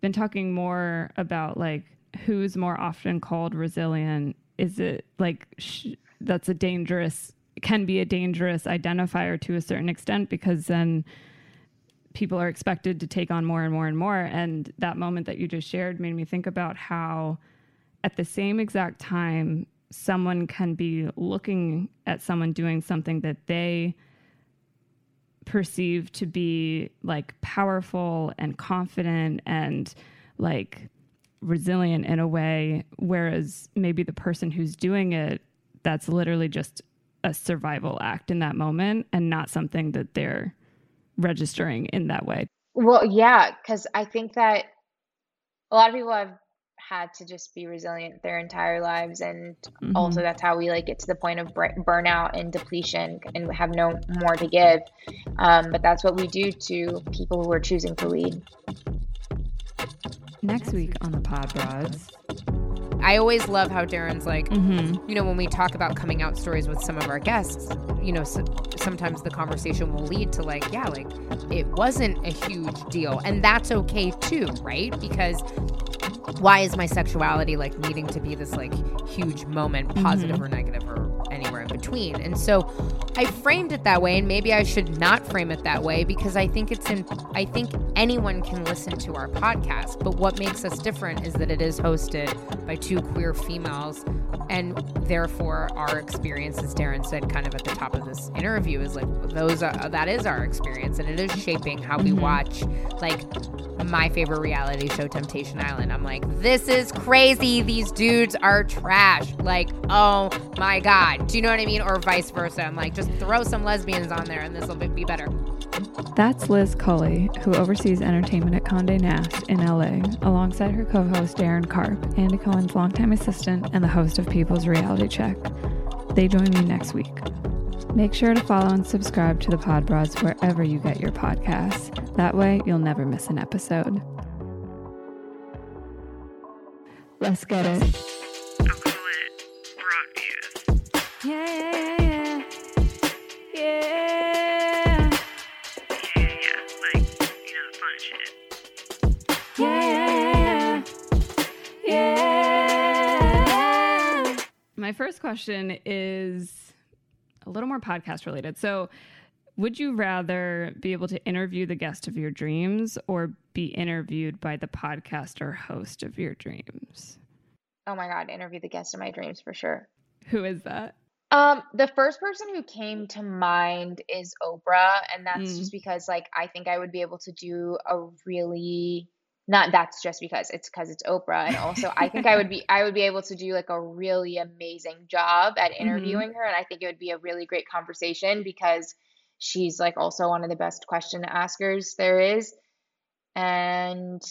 been talking more about like who's more often called resilient. Is it like sh- that's a dangerous can be a dangerous identifier to a certain extent because then people are expected to take on more and more and more. And that moment that you just shared made me think about how, at the same exact time, someone can be looking at someone doing something that they perceive to be like powerful and confident and like resilient in a way, whereas maybe the person who's doing it that's literally just a survival act in that moment and not something that they're registering in that way. Well, yeah, because I think that a lot of people have had to just be resilient their entire lives and mm-hmm. also that's how we like get to the point of burnout and depletion and have no more to give um, but that's what we do to people who are choosing to lead next week on the pod broads I always love how Daryn's like, mm-hmm. you know, when we talk about coming out stories with some of our guests, you know, so, sometimes the conversation will lead to like, yeah, like it wasn't a huge deal. And that's okay too, right? Because why is my sexuality like needing to be this like huge moment, positive mm-hmm. or negative or anywhere in between? And so I framed it that way, and maybe I should not frame it that way because I think it's in, I think anyone can listen to our podcast. But what makes us different is that it is hosted by two queer females, and therefore our experience, as Daryn said kind of at the top of this interview, is like those are, that is our experience, and it is shaping how we mm-hmm. watch like my favorite reality show, Temptation Island. I'm like, this is crazy. These dudes are trash. Like, oh my God. Do you know what I mean? Or vice versa. I'm like, just throw some lesbians on there and this will be better. That's Liz Cully, who oversees entertainment at Conde Nast in LA, alongside her co host Daryn Carp, Andy Cohen's longtime assistant and the host of People's Reality Check. They join me next week. Make sure to follow and subscribe to the Pod Broads wherever you get your podcasts. That way, you'll never miss an episode. Let's get it. Yeah, yeah, yeah, yeah. Yeah. Yeah, yeah, like, you know, the fun shit. Yeah, yeah, yeah. My first question is a little more podcast related. So, would you rather be able to interview the guest of your dreams or be interviewed by the podcast or host of your dreams? Oh my God, interview the guest of my dreams for sure. Who is that? Um, the first person who came to mind is Oprah, and that's mm. just because like I think I would be able to do a really not that's just because it's because it's Oprah and also I think I would be [LAUGHS] I would be able to do like a really amazing job at mm-hmm. interviewing mm-hmm. her and I think it would be a really great conversation because she's like also one of the best question askers there is and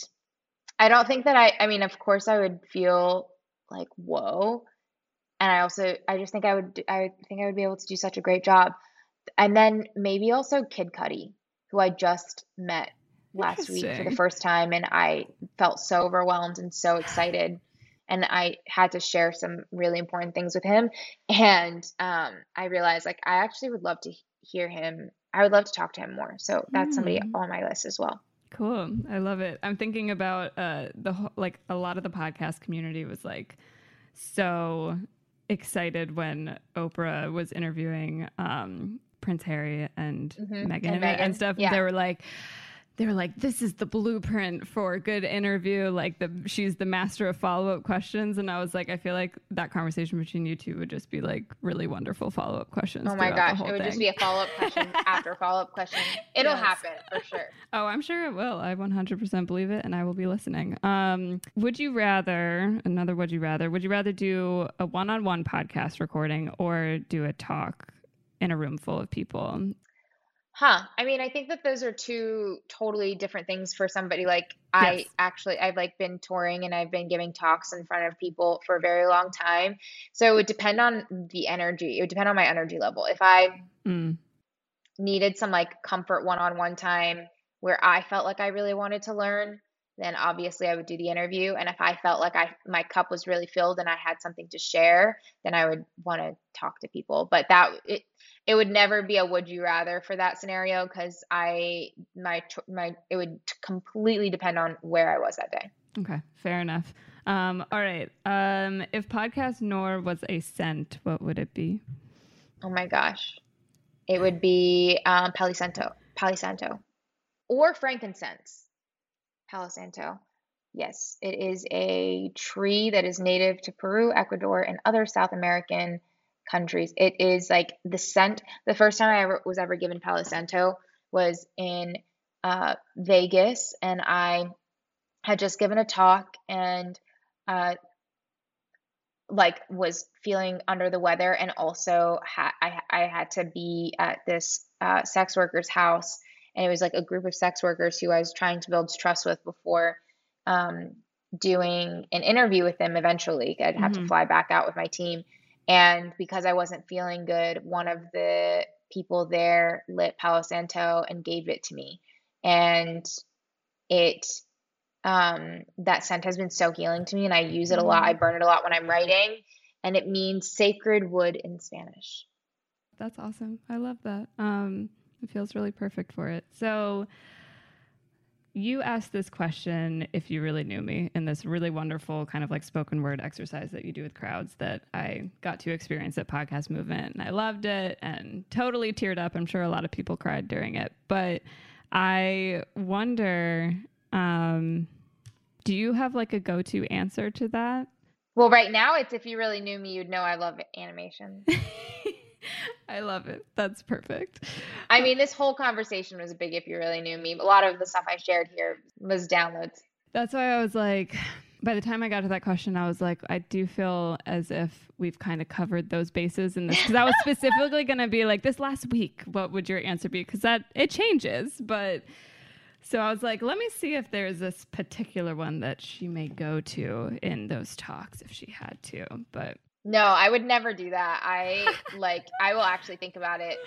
I don't think that I I mean of course I would feel like whoa and I also I just think I would I think I would be able to do such a great job. And then maybe also Kid Cudi who I just met last week for the first time and I felt so overwhelmed and so excited. And I had to share some really important things with him. And um, I realized like I actually would love to hear him I would love to talk to him more. So that's mm. somebody on my list as well. Cool. I love it. I'm thinking about uh, the like a lot of the podcast community was like so excited when Oprah was interviewing um, Prince Harry and mm-hmm. Meghan and, and, and stuff. Yeah. They were like, they were like, "This is the blueprint for a good interview." Like the she's the master of follow up questions, and I was like, I feel like that conversation between you two would just be like really wonderful follow up questions. Oh my gosh, it would thing. just be a follow up question [LAUGHS] after follow up question. It'll yes. happen for sure. Oh, I'm sure it will. I 100% believe it, and I will be listening. Um, would you rather another? Would you rather? Would you rather do a one on one podcast recording or do a talk in a room full of people? Huh. I mean, I think that those are two totally different things for somebody like I yes. actually I've like been touring and I've been giving talks in front of people for a very long time. So it would depend on the energy. It would depend on my energy level. If I mm. needed some like comfort one-on-one time where I felt like I really wanted to learn, then obviously I would do the interview. And if I felt like I my cup was really filled and I had something to share, then I would want to talk to people. But that it it would never be a would you rather for that scenario because I my my it would completely depend on where I was that day. Okay, fair enough. Um, all right. Um, if podcast Noor was a scent, what would it be? Oh my gosh, it would be um, Palo Santo, Palo Santo, or frankincense. Palo Santo. Yes, it is a tree that is native to Peru, Ecuador, and other South American countries. It is like the scent. The first time I ever was ever given Palo Santo was in uh, Vegas, and I had just given a talk, and uh, like was feeling under the weather and also ha- I, I had to be at this uh, sex worker's house and it was like a group of sex workers who I was trying to build trust with before um, doing an interview with them eventually. I'd have mm-hmm. to fly back out with my team. And because I wasn't feeling good, one of the people there lit Palo Santo and gave it to me. And it um, that scent has been so healing to me and I use it a lot. I mm-hmm. burn it a lot when I'm writing and it means sacred wood in Spanish. That's awesome. I love that. Um, it feels really perfect for it. So you asked this question if you really knew me in this really wonderful kind of like spoken word exercise that you do with crowds that I got to experience at Podcast Movement and I loved it and totally teared up. I'm sure a lot of people cried during it. But I wonder um, do you have like a go to answer to that? Well, right now it's if you really knew me, you'd know I love animation. [LAUGHS] [LAUGHS] I love it. That's perfect. I mean, this whole conversation was big if you really knew me. A lot of the stuff I shared here was downloads. That's why I was like, by the time I got to that question, I was like, I do feel as if we've kind of covered those bases in this. Because I was [LAUGHS] specifically going to be like, this last week, what would your answer be? Because that it changes. But so I was like, let me see if there's this particular one that she may go to in those talks if she had to. But no, I would never do that. I like I will actually think about it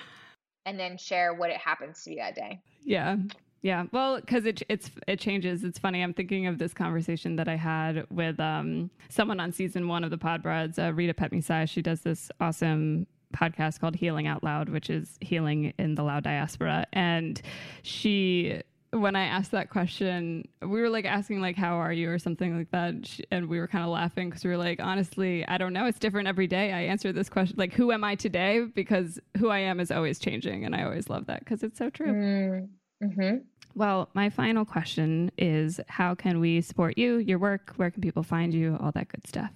and then share what it happens to be that day. Yeah. Yeah, well, because it it's it changes. It's funny. I'm thinking of this conversation that I had with um, someone on season one of the Pod Broads, uh, Rita Phetmixay. She does this awesome podcast called Healing Out Loud, which is healing in the Lao diaspora, and she when I asked that question, we were like asking like how are you or something like that, and we were kind of laughing because we were like, honestly, I don't know. It's different every day. I answer this question like, who am I today? Because who I am is always changing, and I always love that because it's so true. Mm, mm-hmm. Well, my final question is, how can we support you, your work? Where can people find you? All that good stuff.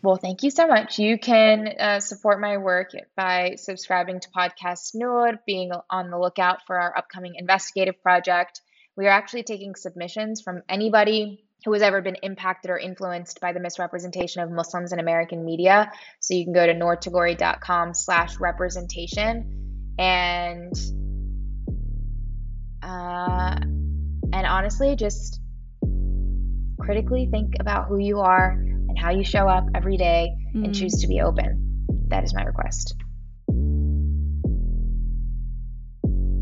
Well, thank you so much. You can uh, support my work by subscribing to Podcast Noor, being on the lookout for our upcoming investigative project we are actually taking submissions from anybody who has ever been impacted or influenced by the misrepresentation of Muslims in American media. So you can go to noortagouri.com slash representation and uh, and honestly just critically think about who you are and how you show up every day mm. and choose to be open. That is my request.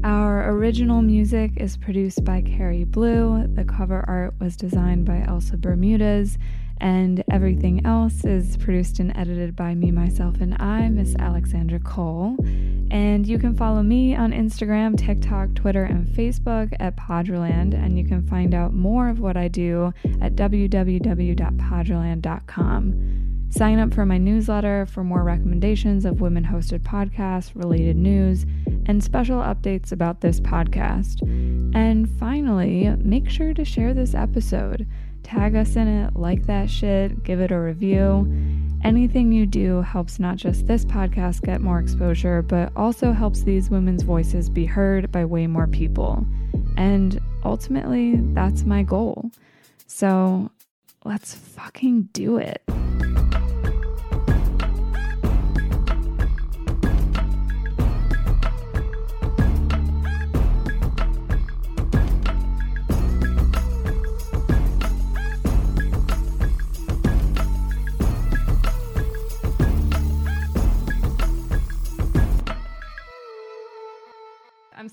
Our original music is produced by Kerry Blu. The cover art was designed by Elsa Bermudez, and everything else is produced and edited by me, myself, and I, Miss Alexandra Cole. And you can follow me on Instagram, TikTok, Twitter, and Facebook at Poddraland, and you can find out more of what I do at www.poddraland.com. Sign up for my newsletter for more recommendations of women hosted podcasts, related news, and special updates about this podcast. And finally, make sure to share this episode. Tag us in it, like that shit, give it a review. Anything you do helps not just this podcast get more exposure, but also helps these women's voices be heard by way more people. And ultimately, that's my goal. So let's fucking do it.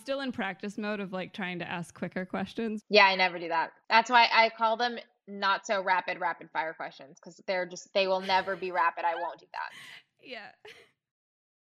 Still in practice mode of like trying to ask quicker questions. Yeah, I never do that. That's why I call them not so rapid rapid fire questions because they're just they will never be rapid. I won't do that. [LAUGHS] Yeah.